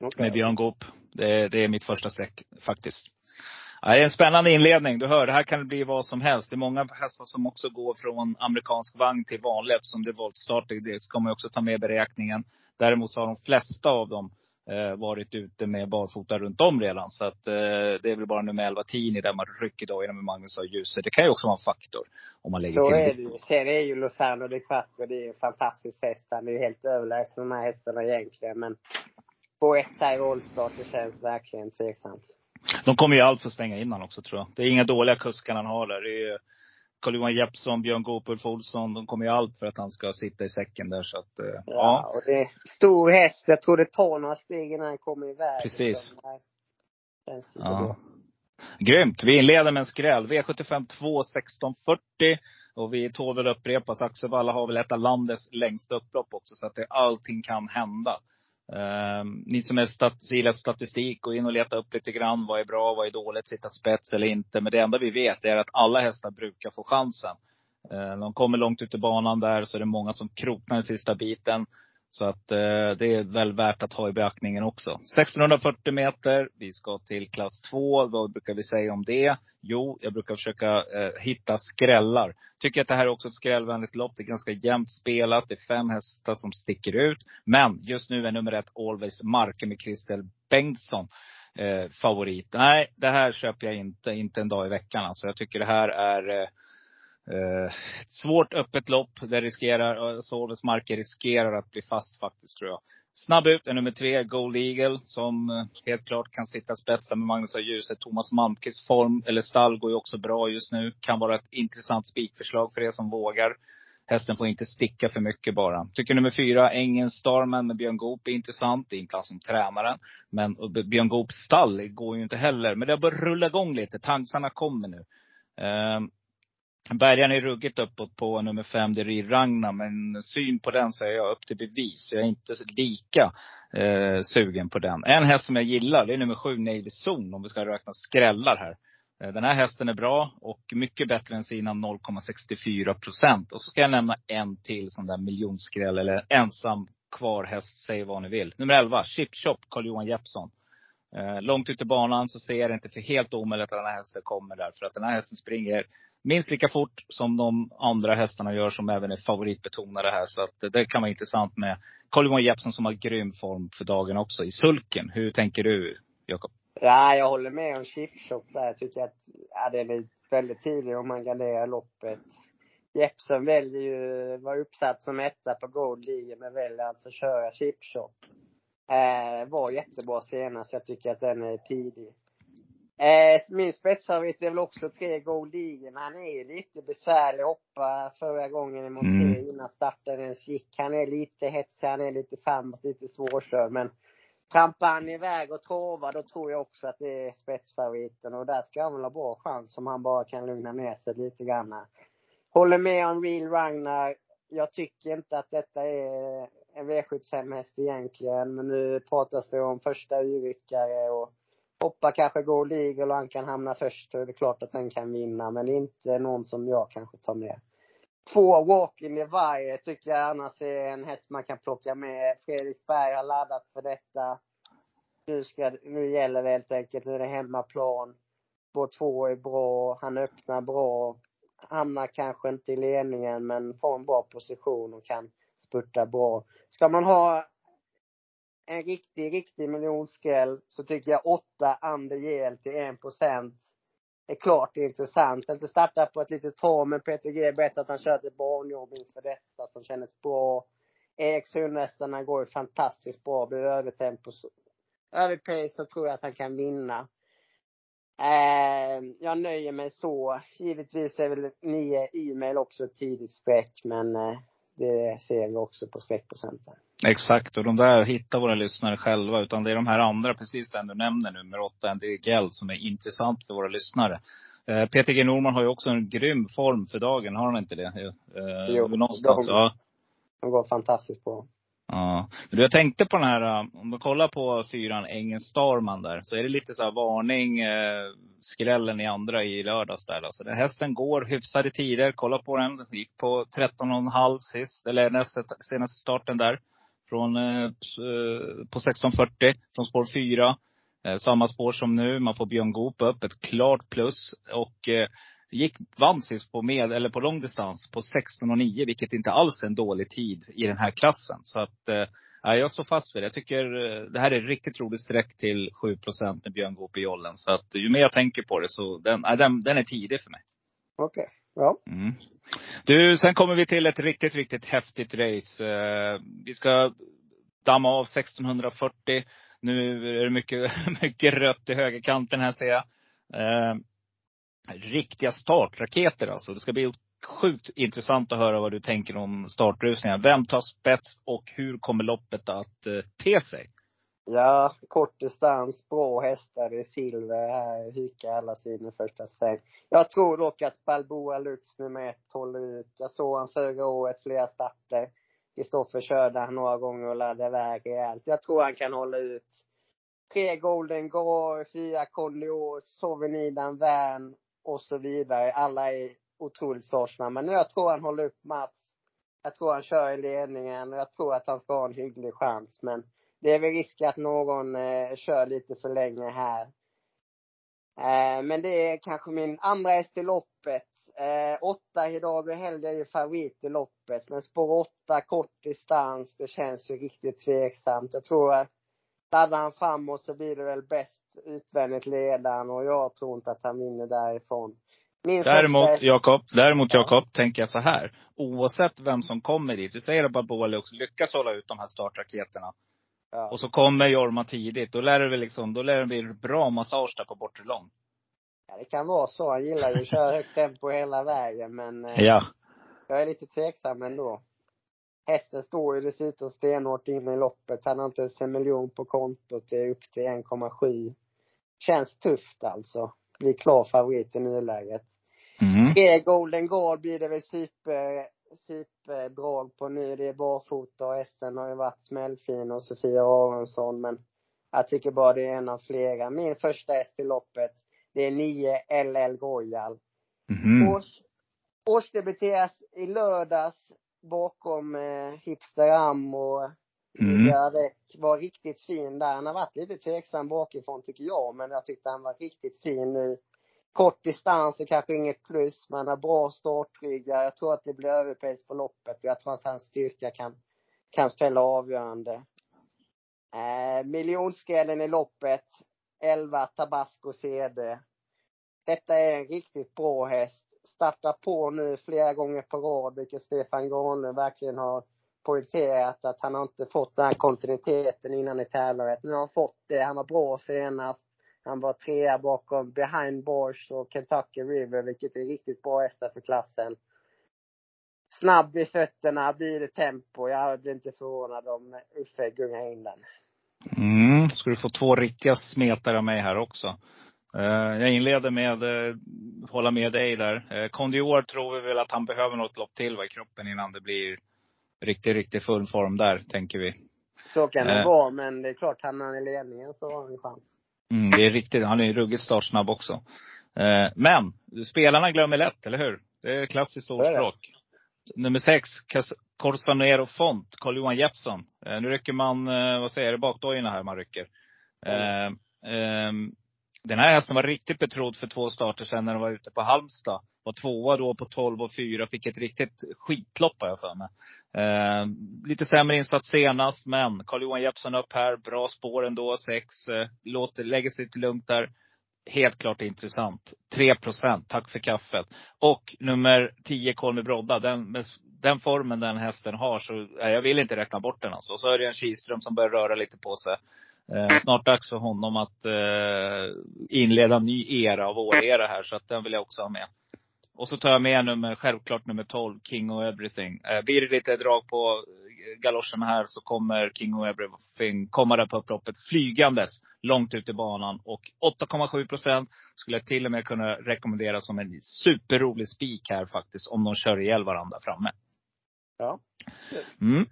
Okay. Med Björn Goop. Det, det är mitt första streck faktiskt. Ja, det är en spännande inledning. Du hör, det här kan bli vad som helst. Det är många hästar som också går från amerikansk vagn till vanlig eftersom det är voltstart. Det ska man också ta med i beräkningen. Däremot så har de flesta av dem eh, varit ute med barfota runt om redan. Så att eh, det är väl bara nummer 11 Tini där man rycker då genom Magnus och Ljuse. Det kan ju också vara en faktor. Om man lägger så till är det ju. Sen är ju Lozano de Quattro, det är en fantastisk häst. Han är ju helt överlägsen de här hästarna egentligen. Men på ett här i Allstart, det känns verkligen tveksamt. De kommer ju allt för att stänga in också tror jag. Det är inga dåliga kuskar han har där. Det är Carl-Johan Jeppsson, Björn Goop, Ulf Olsson. De kommer ju allt för att han ska sitta i säcken där. Så att, ja. ja. och det är stor häst. Jag tror det tar några steg innan han kommer iväg. Precis. ja. Grymt. Vi inleder med en skräll. V75 2 1640. Och vi tål väl upprepas. Axevalla har väl ett av landets längsta upplopp också. Så att det, allting kan hända. Eh, ni som är stat gillar statistik, gå in och leta upp lite grann. Vad är bra, vad är dåligt, sitta spets eller inte. Men det enda vi vet är att alla hästar brukar få chansen. Eh, de kommer långt ut i banan där, så är det många som kroknar den sista biten. Så att eh, det är väl värt att ha i beaktningen också. 1640 meter. Vi ska till klass 2. Vad brukar vi säga om det? Jo, jag brukar försöka eh, hitta skrällar. Tycker att det här är också ett skrällvänligt lopp. Det är ganska jämnt spelat. Det är fem hästar som sticker ut. Men just nu är nummer ett Always Marke med Christel Bengtsson eh, favorit. Nej, det här köper jag inte. Inte en dag i veckan. Alltså, jag tycker det här är Eh, Eh, ett svårt öppet lopp. Där riskerar, eh, Solves marker riskerar att bli fast faktiskt tror jag. Snabb ut är nummer tre, Gold Eagle. Som eh, helt klart kan sitta spetsa med Magnus och Ljuset. Thomas Malmqvists form, eller stall, går ju också bra just nu. Kan vara ett intressant spikförslag för er som vågar. Hästen får inte sticka för mycket bara. Tycker nummer fyra, Engen Starman med Björn Goop är intressant. Det är en klass som tränaren. Men Björn Goops stall går ju inte heller. Men det har börjat rulla igång lite. Tangsarna kommer nu. Ehm, Bärgaren Bergaren är ruggigt uppåt på nummer fem, det är Ragna. Men syn på den säger jag upp till bevis. Jag är inte lika eh, sugen på den. En häst som jag gillar, det är nummer sju, Navy Zone. Om vi ska räkna skrällar här. Eh, den här hästen är bra och mycket bättre än sina 0,64 procent. Och så ska jag nämna en till sån där miljonskräll eller ensam kvar häst, säg vad ni vill. Nummer 11, Chip Chop, Carl-Johan Jeppsson. Eh, långt ut i banan så ser jag det inte för helt omöjligt att den här hästen kommer där. För att den här hästen springer minst lika fort som de andra hästarna gör som även är favoritbetonade här. Så att det kan vara intressant med Carl-Johan Jeppsson som har grym form för dagen också i sulken. Hur tänker du, Jakob? Ja, jag håller med om chipshop där. Jag tycker att, ja, det är väldigt tidigt om man garderar loppet. Jeppsson väljer ju, var uppsatt som etta på Gold League, men väljer alltså att köra chipshop. Eh, var jättebra senast. Jag tycker att den är tidig. Eh, min spetsfavorit är väl också tre Gold Eagle. Han är ju lite besvärlig att hoppa förra gången i Monté mm. innan starten ens gick. Han är lite hetsig, han är lite framåt, lite svårkörd. Men trampar han iväg och travar, då tror jag också att det är spetsfavoriten. Och där ska han väl ha bra chans om han bara kan lugna ner sig lite grann. Håller med om Real Ragnar. Jag tycker inte att detta är en V75-häst egentligen. Men nu pratas det om första yryckare och hoppa kanske går legal och han kan hamna först. Så är det klart att den kan vinna. Men inte någon som jag kanske tar med. Två Walking Levi tycker jag annars är en häst man kan plocka med. Fredrik Berg har laddat för detta. Nu, ska, nu gäller det helt enkelt, nu är det hemmaplan. Spår två är bra, han öppnar bra. Hamnar kanske inte i ledningen men får en bra position och kan spurta bra. Ska man ha en riktig, riktig miljonskräll så tycker jag åtta Undergel till en procent är klart intressant. Inte starta på ett litet tag men Peter G berättade att han körde barnjobb inför detta som kändes bra. Eriks hundhästarna går ju fantastiskt bra. Blir övertempo, överpace så tror jag att han kan vinna. Eh, jag nöjer mig så. Givetvis är väl nio e-mail också ett tidigt streck, men eh, det ser vi också på streckprocenten. Exakt, och de där hittar våra lyssnare själva. Utan det är de här andra, precis den du nämner nu, nummer åtta, Andy Geld, som är intressant för våra lyssnare. Eh, Peter G Norman har ju också en grym form för dagen, har han inte det? Eh, jo, någonstans, de, ja. de går fantastiskt bra. Ja. Men jag tänkte på den här, äh, om du kollar på fyran Engen Starman där, så är det lite så här varning, eh, skrällen i andra i lördags där. Alltså, den hästen går hyfsade tider. Kolla på den. Gick på 13,5 sist, eller nästa, senaste starten där. Från, eh, på 16.40, från spår 4. Eh, samma spår som nu. Man får Björn Goop upp, ett klart plus. Och eh, gick, vann sist på med, eller på långdistans på 16.09, vilket inte alls är en dålig tid i den här klassen. Så att, eh, jag står fast vid det. Jag tycker eh, det här är ett riktigt roligt streck till 7 med Björn Goop i jollen. Så att ju mer jag tänker på det så, den, äh, den, den är tidig för mig. Okej, okay. ja. Mm. Du, sen kommer vi till ett riktigt, riktigt häftigt race. Eh, vi ska damma av 1640. Nu är det mycket, mycket rött i högerkanten här ser jag. Riktiga startraketer alltså. Det ska bli sjukt intressant att höra vad du tänker om startrusningen. Vem tar spets och hur kommer loppet att eh, te sig? Ja, kort distans, bra hästar i silver här, hukar alla sidor första sväng. Jag tror dock att Balboa Lux nummer ett håller ut. Jag såg han förra året, flera starter. Kristoffer körde han några gånger och laddade iväg rejält. Jag tror han kan hålla ut. Tre Golden Gar, fyra Condior, Sovenidan Värn och så vidare. Alla är otroligt startsnabba. Men jag tror han håller upp Mats. Jag tror han kör i ledningen och jag tror att han ska ha en hygglig chans. Men det är väl risk att någon eh, kör lite för länge här. Eh, men det är kanske min andra häst i loppet. Eh, åtta Hidago Helg är ju favorit i loppet. Men spår åtta, kort distans, det känns ju riktigt tveksamt. Jag tror att laddar han framåt så blir det väl bäst utvändigt ledan och jag tror inte att han vinner därifrån. Min Däremot Jakob, däremot Ja. Jakob, tänker jag så här. Oavsett vem som kommer dit. Du säger att också lyckas hålla ut de här startraketerna. ja. Och så kommer Jorma tidigt. Då lär det väl liksom, då lär det bli bra massage där på bortre lång. ja, det kan vara så. Han gillar ju att köra högt tempo hela vägen, men eh, Ja. jag är lite tveksam ändå. Hästen står ju dessutom stenhårt inne i loppet. Han har inte ens en miljon på kontot. Det är upp till 1,7. Känns tufft alltså. Blir klar favorit i nuläget. Mm. Tre Golden Guard blir det väl super, superdrag på nu. Det är barfota och hästen har ju varit smällfin och Sofia Aronsson. Men jag tycker bara det är en av flera. Min första häst i loppet, det är 9 LL Royal. Mhm. Års, årsdebuteras i lördags bakom eh, Hipster Am och Mm. Var riktigt fin där. Han har varit lite tveksam bakifrån tycker jag, men jag tyckte han var riktigt fin nu. Kort distans är kanske inget plus, men han har bra startryggar. Jag tror att det blir överpace på loppet och jag tror att hans styrka kan, kan spela avgörande. Eh, miljonskrällen i loppet, 11 Tabasco CD. Detta är en riktigt bra häst. Startar på nu flera gånger på rad, vilket Stefan Granlund verkligen har poängterat att han har inte fått den här kontinuiteten innan i tävlandet. Nu har han fått det. Han var bra senast. Han var trea bakom Behind Bars och Kentucky River, vilket är riktigt bra hästar för klassen. Snabb i fötterna, blir det tempo. Jag blir inte förvånad om Uffe gungar in den. Mm. Ska du få två riktiga smetare av mig här också. Eh, jag inleder med, uh, hålla med dig där. Uh, Kondior tror vi väl att han behöver något lopp till va, i kroppen innan det blir riktigt, riktigt full form där, tänker vi. Så kan det Eh. vara, men det är klart, hamnar han i ledningen så har han en chans. Mm, det är riktigt. Han är ruggigt startsnabb också. Eh, men, spelarna glömmer lätt, eller hur? Det är klassiskt ordspråk. Nummer sex, Corsanero Font, Carl-Johan Jeppsson. Eh, nu rycker man, eh, vad säger det, bakdojorna här man rycker. Eh, ehm, den här hästen var riktigt betrodd för två starter sedan när den var ute på Halmstad. Var tvåa då på 12 och 4. Fick ett riktigt skitlopp har jag för mig. Eh, lite sämre insats senast, men Carl-Johan Jeppsson upp här. Bra spår ändå. Sex. Eh, låter, lägger sig lite lugnt där. Helt klart intressant. 3 procent. Tack för kaffet. Och nummer 10, Kolmi Brodda. Den, med den formen den hästen har så, eh, jag vill inte räkna bort den alltså. Och så är det en Kihlström som börjar röra lite på sig. Eh, snart dags för honom att eh, inleda en ny era av vår-era här. Så att den vill jag också ha med. Och så tar jag med nummer, självklart nummer 12, King of Everything. Eh, blir det lite drag på eh, galoscherna här så kommer King of Everything komma där på upploppet flygandes långt ut i banan. Och 8,7 procent skulle jag till och med kunna rekommendera som en superrolig spik här faktiskt. Om de kör ihjäl varandra framme. Ja. Mm.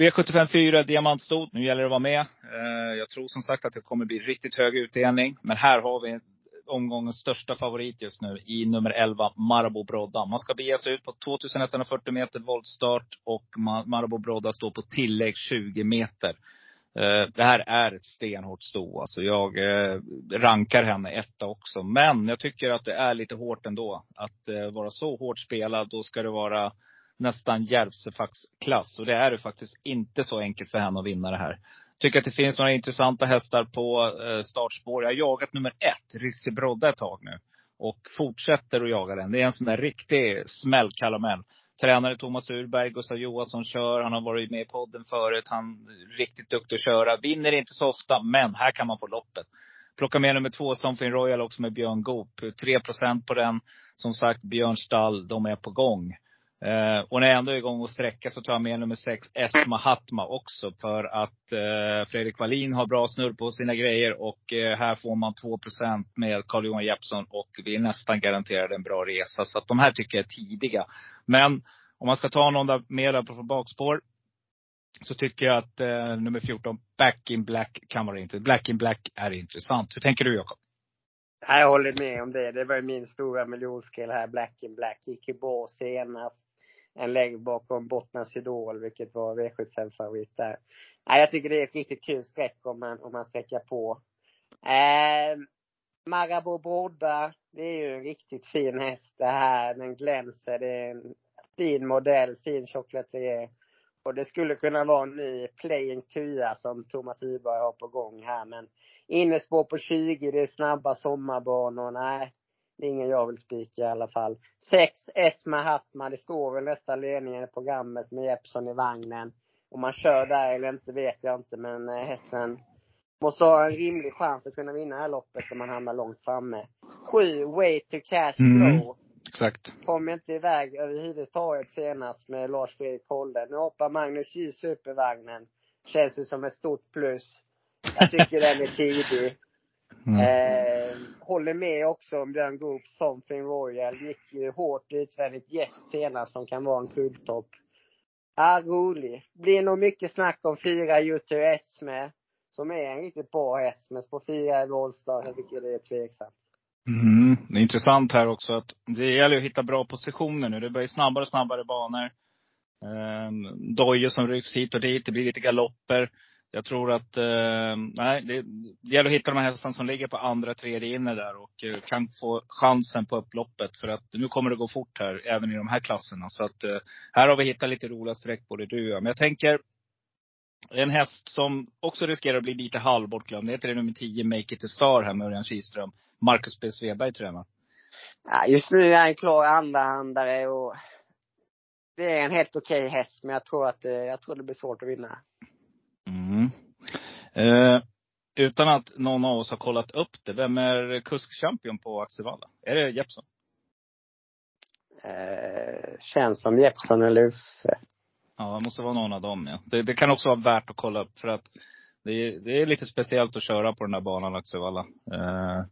V75 4, diamantstod. Nu gäller det att vara med. Eh, jag tror som sagt att det kommer bli riktigt hög utdelning. Men här har vi omgångens största favorit just nu i nummer 11, Marabou Brodda. Man ska bege sig ut på 2140 meter voltstart och Marabou Brodda står på tillägg 20 meter. Eh, det här är ett stenhårt sto. Alltså jag eh, rankar henne etta också. Men jag tycker att det är lite hårt ändå. Att vara så hårt spelad, då ska det vara nästan Järvsöfax-klass. Och det är det faktiskt inte så enkelt för henne att vinna det här. Tycker att det finns några intressanta hästar på eh, startspår. Jag har jagat nummer ett, Rixi Brodda, ett tag nu. Och fortsätter att jaga den. Det är en sån där riktig smällkaramell. Tränare Thomas Urberg, Gustav Johansson kör. Han har varit med i podden förut. Han är riktigt duktig att köra. Vinner inte så ofta, men här kan man få loppet. Plocka med nummer två, Something Royal också med Björn Goop. 3% på den. Som sagt, Björn Stall, de är på gång. Eh, och när jag ändå är igång och sträcka så tar jag med nummer sex, Esma Hatma också. För att eh, Fredrik Wallin har bra snurr på sina grejer. Och eh, här får man 2% med Carl-Johan Jeppsson. Och vi är nästan garanterade en bra resa. Så att de här tycker jag är tidiga. Men om man ska ta någon där mer där på bakspår. Så tycker jag att eh, nummer 14, Back in Black kan vara intressant. Black in Black är intressant. Hur tänker du Jakob? Jag håller med om det. Det var ju min stora miljonskill här, Black in Black. Gick ju bra senast. En lägg bakom Bottnas Idol, vilket var V75-favorit där. Nej, jag tycker det är ett riktigt kul streck om man, om man sträcker på. Eh, Marabou Brodda, det är ju en riktigt fin häst det här. Den glänser. Det är en fin modell, fin choklatier. Och det skulle kunna vara en ny playing tua som Thomas Iberg har på gång här. Men innespår på 20, det är snabba sommarbanor. Nej, det är ingen jag vill spika i alla fall. Sex Esma Hatma. Det står väl nästan ledningen i programmet med Jeppson i vagnen. Om man kör där eller inte vet jag inte, men eh, hästen måste ha en rimlig chans att kunna vinna det här loppet om man hamnar långt framme. Sju, Way to Cash Mm. Flow. Exakt. Kom inte iväg överhuvudtaget senast med Lars Fredrik Holle. Nu hoppar Magnus Ljus upp i vagnen. Känns ju som ett stort plus. Jag tycker den är tidig. Mm. Eh, håller med också om Björn Goops Something Royal. Gick ju hårt utvändigt gäst senast som kan vara en kuggtopp. Ja, rolig. Blir nog mycket snack om fyra UTS med. Som är en riktigt bra häst. Men på fyra i Wallstar, jag tycker det är tveksamt. Mm. Det är intressant här också att det gäller att hitta bra positioner nu. Det blir snabbare och snabbare banor. Um, dojor som rycks hit och dit. Det blir lite galopper. Jag tror att, eh, nej, det, det gäller att hitta de här hästarna som ligger på andra, tredje inne där och eh, kan få chansen på upploppet. För att nu kommer det gå fort här, även i de här klasserna. Så att eh, här har vi hittat lite roliga streck, både du och jag. Men jag tänker, en häst som också riskerar att bli lite halvbortglömd. Det heter nummer 10, Make It A Star här med Örjan Kihlström. Marcus B. Svedberg tränar. Ja, just nu är han klar andrahandare och det är en helt okej häst, men jag tror att eh, jag tror det blir svårt att vinna. Mm. Eh, utan att någon av oss har kollat upp det. Vem är kuskchampion på Axevalla? Är det Jeppson? Eh, känns som Jeppson eller Uffe. Ja, det måste vara någon av dem ja. Det, det kan också vara värt att kolla upp för att det är, det är lite speciellt att köra på den här banan Axevalla. Eh,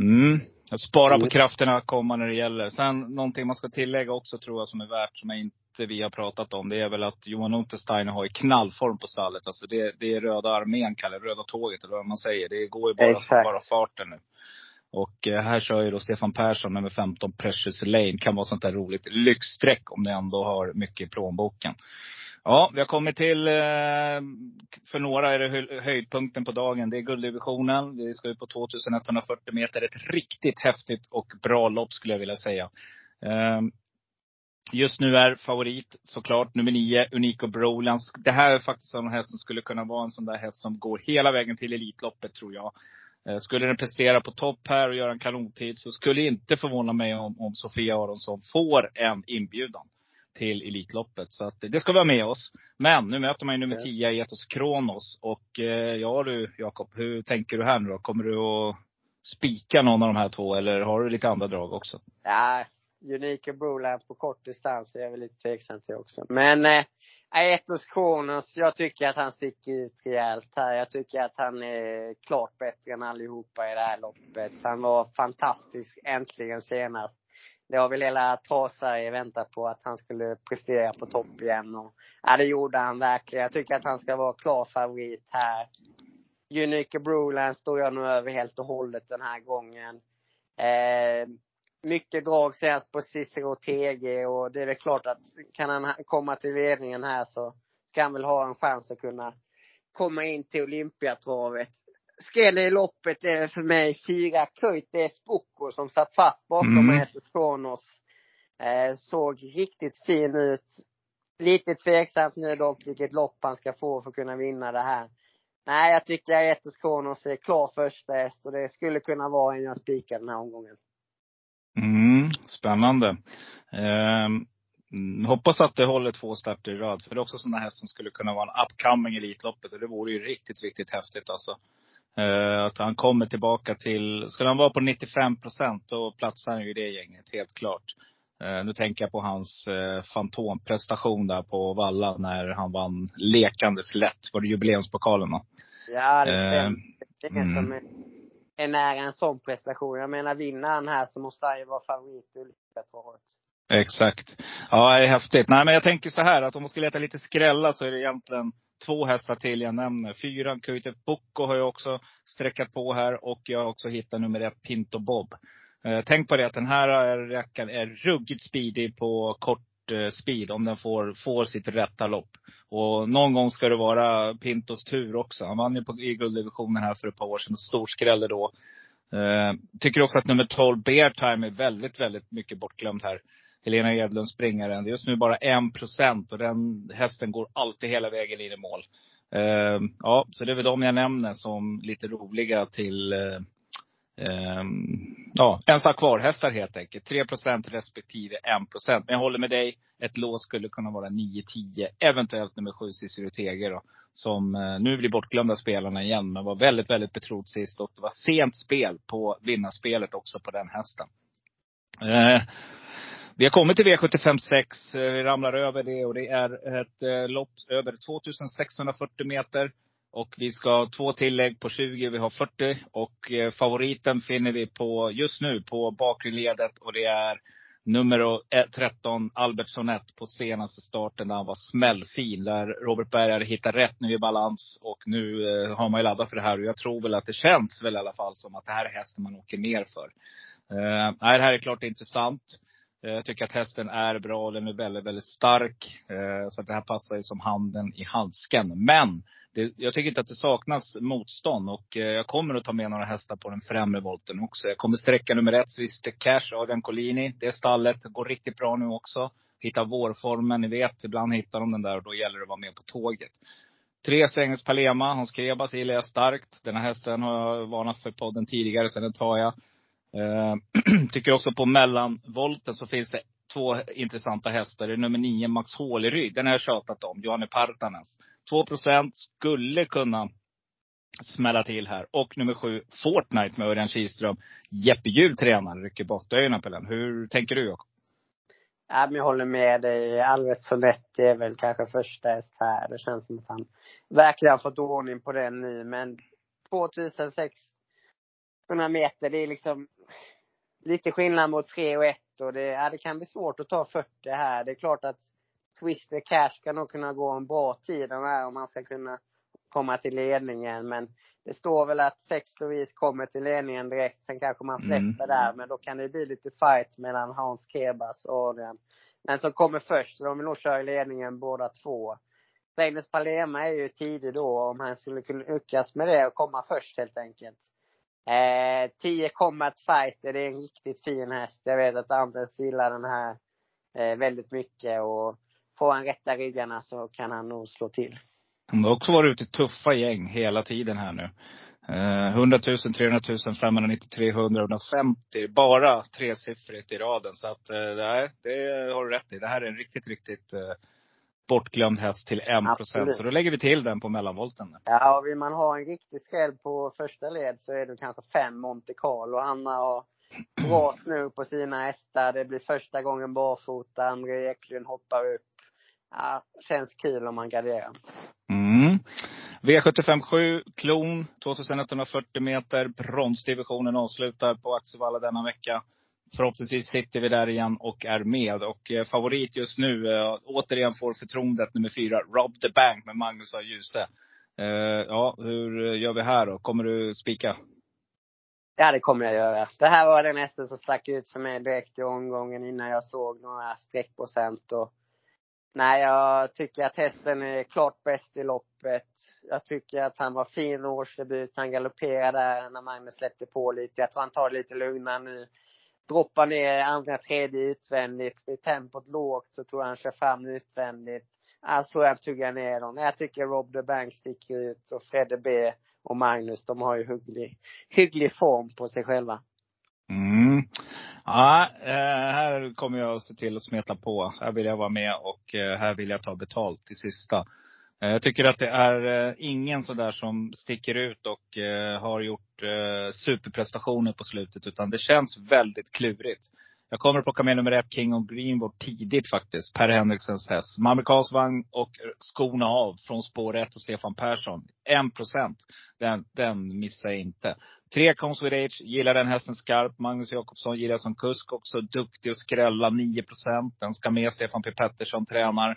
mm. Spara på krafterna komma när det gäller. Sen någonting man ska tillägga också tror jag som är värt, som jag inte vi har pratat om. Det är väl att Johan Untersteiner har i knallform på stallet. Alltså det, det är röda armén kallar det, röda tåget eller vad man säger. Det går ju bara, Exakt. bara farten nu. Och eh, här kör ju då Stefan Persson med 15 Precious Lane. Kan vara sånt där roligt lyxstreck om ni ändå har mycket i plånboken. Ja, vi har kommit till, eh, för några är det höjdpunkten på dagen. Det är gulddivisionen. Vi ska ut på 2140 meter. Ett riktigt häftigt och bra lopp skulle jag vilja säga. Ehm, just nu är favorit såklart nummer nio, Unico Brolans. Det här är faktiskt en häst som skulle kunna vara en sån där häst som går hela vägen till Elitloppet tror jag. Eh, skulle den prestera på topp här och göra en kanontid så skulle det inte förvåna mig om, om Sofia Aronsson får en inbjudan till Elitloppet. Så att det ska vi ha med oss. Men nu möter man ju nummer Ja. 10, Etos Kronos. Och eh, ja du Jakob, hur tänker du här nu då? Kommer du att spika någon av de här två eller har du lite andra drag också? Ja, Unika Broland på kort distans är jag väl lite tveksam till också. Men eh, Aetos Kronos, jag tycker att han sticker ut rejält här. Jag tycker att han är klart bättre än allihopa i det här loppet. Han var fantastisk äntligen senast. Det har väl hela Travsverige väntat på att han skulle prestera på topp igen och ja, det gjorde han verkligen. Jag tycker att han ska vara klar favorit här. Unique Broland står jag nu över helt och hållet den här gången. Eh, mycket drag senast på Cicero TG och det är väl klart att kan han komma till ledningen här så ska han väl ha en chans att kunna komma in till Olympiatravet. Skrällen i loppet är för mig fyra Köjte Spocco som satt fast bakom Mm. Kronos. Eh, såg riktigt fin ut. Lite tveksamt nu dock vilket lopp han ska få för att kunna vinna det här. Nej, jag tycker Aetos Kronos är klar första häst och det skulle kunna vara en jag spikar den här omgången. Mm, spännande. Mm, hoppas att det håller två starter i rad. För det är också sådana här som skulle kunna vara en upcoming i Elitloppet. Och det vore ju riktigt, riktigt häftigt alltså. Eh, att han kommer tillbaka till, skulle han vara på 95 procent då platsar han ju i det gänget, helt klart. Eh, nu tänker jag på hans eh, fantomprestation där på Valla när han vann lekandes lätt. Var det jubileumspokalen va? Ja, det stämmer. Det är mm. som är, är nära en sån prestation. Jag menar, vinner han här så måste han ju vara favorit i Olympiatravet. Exakt. Ja, det är häftigt. Nej, men jag tänker så här att om man ska leta lite skrälla så är det egentligen två hästar till jag nämner. Fyran Kuite Boko har jag också sträckat på här och jag har också hittat nummer ett Pinto Bob. Eh, tänk på det att den här rackaren är ruggigt speedig på kort eh, speed om den får, får sitt rätta lopp. Och någon gång ska det vara Pintos tur också. Han vann ju på, i gulddivisionen här för ett par år sedan. Storskrällde då. Eh, tycker också att nummer 12 Bear Time är väldigt, väldigt mycket bortglömd här. Helena Edlund springaren. Det är just nu bara en procent och den hästen går alltid hela vägen in i mål. Eh, ja, så det är väl de jag nämner som lite roliga till eh, Um, ja, ensa kvar hästar helt enkelt. 3% respektive 1 Men jag håller med dig. Ett lås skulle kunna vara 9-10. Eventuellt nummer 7 Cicero Teger då. Som eh, nu blir bortglömda spelarna igen. Men var väldigt, väldigt betrodd sist. Och det var sent spel på vinnarspelet också på den hästen. Eh, vi har kommit till V75 6. Eh, vi ramlar över det och det är ett eh, lopp över 2640 meter. Och vi ska ha två tillägg på 20, vi har 40. Och eh, favoriten finner vi på, just nu på bakre ledet. Och det är nummer 13, Albert Sonett, på senaste starten där han var smällfin. Där Robert Bergare hittar rätt nu i balans. Och nu eh, har man ju laddat för det här. Och jag tror väl att det känns väl i alla fall som att det här är hästen man åker ner för. Eh, det här är klart intressant. Eh, jag tycker att hästen är bra. Den är väldigt, väldigt stark. Eh, så att det här passar ju som handen i handsken. Men det, jag tycker inte att det saknas motstånd. Och eh, jag kommer att ta med några hästar på den främre volten också. Jag kommer sträcka nummer ett, Swister Cash, Adrian Collini. Det stallet går riktigt bra nu också. Hittar vårformen, ni vet. Ibland hittar de den där och då gäller det att vara med på tåget. Tre Strängnäs Palema, Hans Krebas gillar jag starkt. Den här hästen har jag varnat för podden tidigare, så den tar jag. Eh, tycker också på mellanvolten så finns det två intressanta hästar. Det är nummer nio, Max Håleryd. Den har jag tjatat om. Johanne Partanas. 2% skulle kunna smälla till här. Och nummer sju, Fortnite med Örjan Kihlström. Jeppe Hjul tränar, rycker bottöarna på den. Hur tänker du Jakob? Ja, men jag håller med dig. Alvet Soletti är väl kanske första häst här. Det känns som att han verkligen har fått ordning på den nu. Men 2006 100 meter, det är liksom lite skillnad mot 3 och 1 och det, ja, det kan bli svårt att ta 40 här. Det är klart att Twister Cash ska nog kunna gå en bra tid här om man ska kunna komma till ledningen. Men det står väl att sex Louise kommer till ledningen direkt. Sen kanske man släpper mm. där. Men då kan det bli lite fight mellan Hans Kebas och Adrian. Men som kommer först, så de vill nog köra i ledningen båda två. Magnus Palema är ju tidig då om han skulle kunna lyckas med det och komma först helt enkelt. Eh, 10 Combat Fighter, det är en riktigt fin häst. Jag vet att Anders gillar den här eh, väldigt mycket och får han rätta ryggarna så kan han nog slå till. De har också varit ute i tuffa gäng hela tiden här nu. Eh, 100 000, 300 000, 593 300, 150. Bara tresiffrigt i raden. Så att, eh, det har du rätt i. Det här är en riktigt, riktigt eh, bortglömd häst till 1 procent. Så då lägger vi till den på mellanvolten. Ja, och vill man ha en riktig skräll på första led så är det kanske fem Monte Carlo. Han har bra snurr på sina hästar. Det blir första gången barfota. André Eklund hoppar upp. Ja, känns kul om man garderar. Mm. V75 7, klon, 2140 meter. Bronsdivisionen avslutar på Axevalla denna vecka förhoppningsvis sitter vi där igen och är med. Och eh, favorit just nu, eh, återigen får förtroendet nummer fyra, Rob the Bank med Magnus och Djuse. Eh, ja, hur eh, gör vi här då? Kommer du spika? Ja, det kommer jag göra. Det här var den hästen som stack ut för mig direkt i omgången innan jag såg några streckprocent. Och, nej, jag tycker att hästen är klart bäst i loppet. Jag tycker att han var fin årsdebut. Han galopperade där när Magnus släppte på lite. Jag tror han tar det lite lugnare nu droppar ner andra, tredje utvändigt. Blir tempot lågt så tror jag han kör fram utvändigt. Alltså jag tuggar ner dem. Jag tycker Rob the Bank sticker ut och Fredde B och Magnus, de har ju hygglig, hygglig form på sig själva. Mm. Ja, eh, här kommer jag att se till att smeta på. Här vill jag vara med och eh, här vill jag ta betalt till sista. Eh, jag tycker att det är eh, ingen sådär som sticker ut och eh, har gjort superprestationer på slutet. Utan det känns väldigt klurigt. Jag kommer att plocka med nummer ett, King of Greenwood, tidigt faktiskt. Per Henriksens häst. Med amerikansk vagn och skorna av från spår ett och Stefan Persson. En procent. Den, den missar jag inte. Tre Comes with Age, gillar den hästen skarpt. Magnus Jakobsson gillar som kusk också. Duktig och skrälla, 9 procent. Den ska med. Stefan P Pettersson tränar.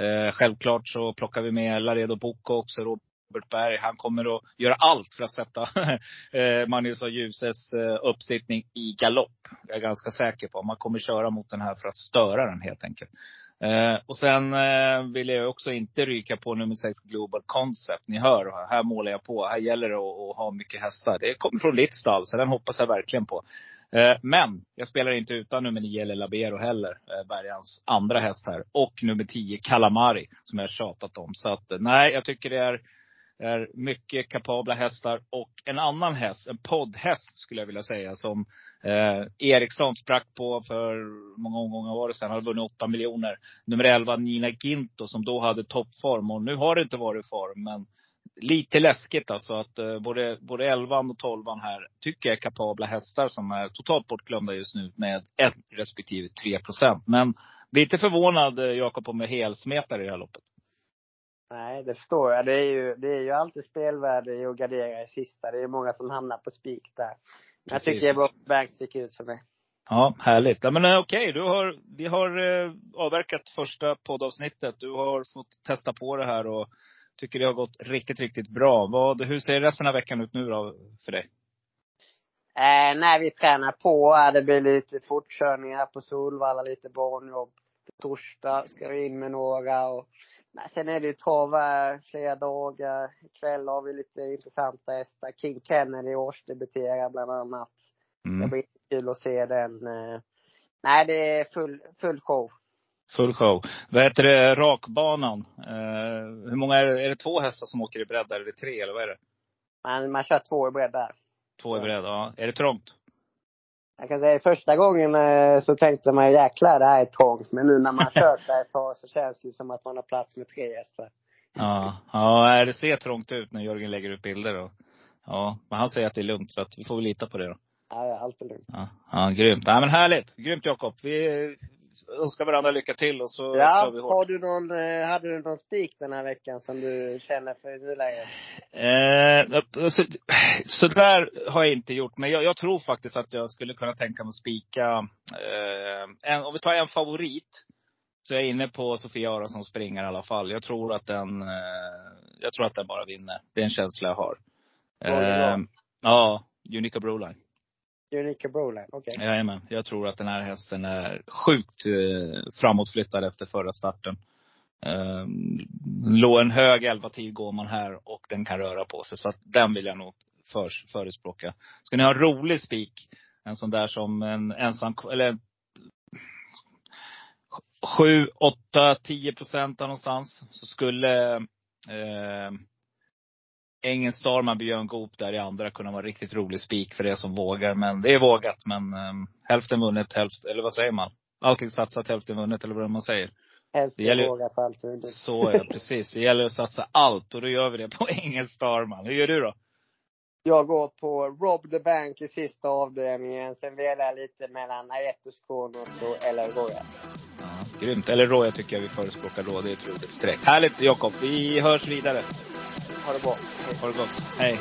Eh, självklart så plockar vi med Laredo Boko också, Robert Berg. Han kommer att göra allt för att sätta eh, Magnus och Ljuses eh, uppsittning i galopp. Jag är ganska säker på. Man kommer köra mot den här för att störa den helt enkelt. Eh, och sen eh, vill jag också inte ryka på nummer 6 Global Concept. Ni hör, här målar jag på. Här gäller det att, att ha mycket hästar. Det kommer från ditt stall, så den hoppas jag verkligen på. Eh, men jag spelar inte utan nummer 9 eller Labero heller. Eh, Bergans andra häst här. Och nummer 10 Calamari som jag tjatat om. Så att eh, nej, jag tycker det är är mycket kapabla hästar. Och en annan häst, en poddhäst skulle jag vilja säga, som eh, Eriksson sprack på för många omgångar var det sedan. Han hade vunnit 8 miljoner. Nummer 11, Nina Ginto, som då hade toppform. Och nu har det inte varit form, men lite läskigt alltså att eh, både, både 11 och 12 här tycker jag är kapabla hästar som är totalt bortglömda just nu med 1 respektive 3 procent. Men lite förvånad eh, Jakob om jag helsmetar i det här loppet. Nej, det förstår jag. Det är ju, det är ju alltid spelvärde i att gardera i sista. Det är många som hamnar på spik där. Men jag tycker Bank sticker ut för mig. Ja, härligt. Ja, men eh, okej, okay. du har, vi har eh, avverkat första poddavsnittet. Du har fått testa på det här och tycker det har gått riktigt, riktigt bra. Vad, hur ser resten av veckan ut nu då för dig? Eh, nej, vi tränar på. Det blir lite fortkörningar på Solvalla, lite barnjobb. På torsdag ska vi in med några och nej, sen är det ju trav flera dagar. Ikväll har vi lite intressanta hästar. King Kennedy årsdebuterar bland annat. Mm. Det blir kul att se den. Eh. Nej, det är full, full show. Full show. Vad heter det, rakbanan? Eh, hur många är det? Är det två hästar som åker i bredd där? Är det tre eller vad är det? Man, man kör två i bredd där. Två i bredd, ja. Är det trångt? Jag kan säga första gången eh, så tänkte man jäklar det här är trångt. Men nu när man kört där ett tag så känns det som att man har plats med tre hästar. Ja, ja det ser trångt ut när Jörgen lägger ut bilder och Ja, men han säger att det är lugnt så att vi får väl lita på det då. Ja, allt är lugnt. Ja, ja grymt. Ja, men härligt. Grymt Jakob. Vi önskar varandra lycka till och så ja, vi hårt. Har du någon, eh, hade du någon spik den här veckan som du känner för nuläget? Eh, så, så där har jag inte gjort. Men jag, jag, tror faktiskt att jag skulle kunna tänka mig att spika, eh, en, om vi tar en favorit. Så jag är inne på Sofia Aronsson springer i alla fall. Jag tror att den, eh, jag tror att den bara vinner. Det är en känsla jag har. Eh, ja, Unica Broline. Unika Broline, okej. Okay. Jajamän. Jag tror att den här hästen är sjukt eh, framåtflyttad efter förra starten. Eh, låg en hög 11-tid går man här och den kan röra på sig. Så att den vill jag nog för, förespråka. Ska ni ha en rolig spik, en sån där som en ensam, eller 7, 8, 10 procent någonstans. Så skulle eh, Ängen Starman, Björn Goop där i andra kunna vara riktigt rolig spik för det som vågar. Men det är vågat. Men um, hälften vunnet, hälften, eller vad säger man? Allting satsat, hälften vunnet, eller vad man säger. Hälften gäller, vågat, allt vunnet. Så är det, precis. Det gäller att satsa allt och då gör vi det på Ängen Starman. Hur gör du då? Jag går på Rob the Bank i sista avdelningen. Sen velar jag lite mellan Aetos Kronos och El Royal. Ja, grymt. Eller Royal tycker jag vi förespråkar då. Det är ett roligt streck. Härligt Jakob. Vi hörs vidare. Ha det bra. Ha det gott. Hej.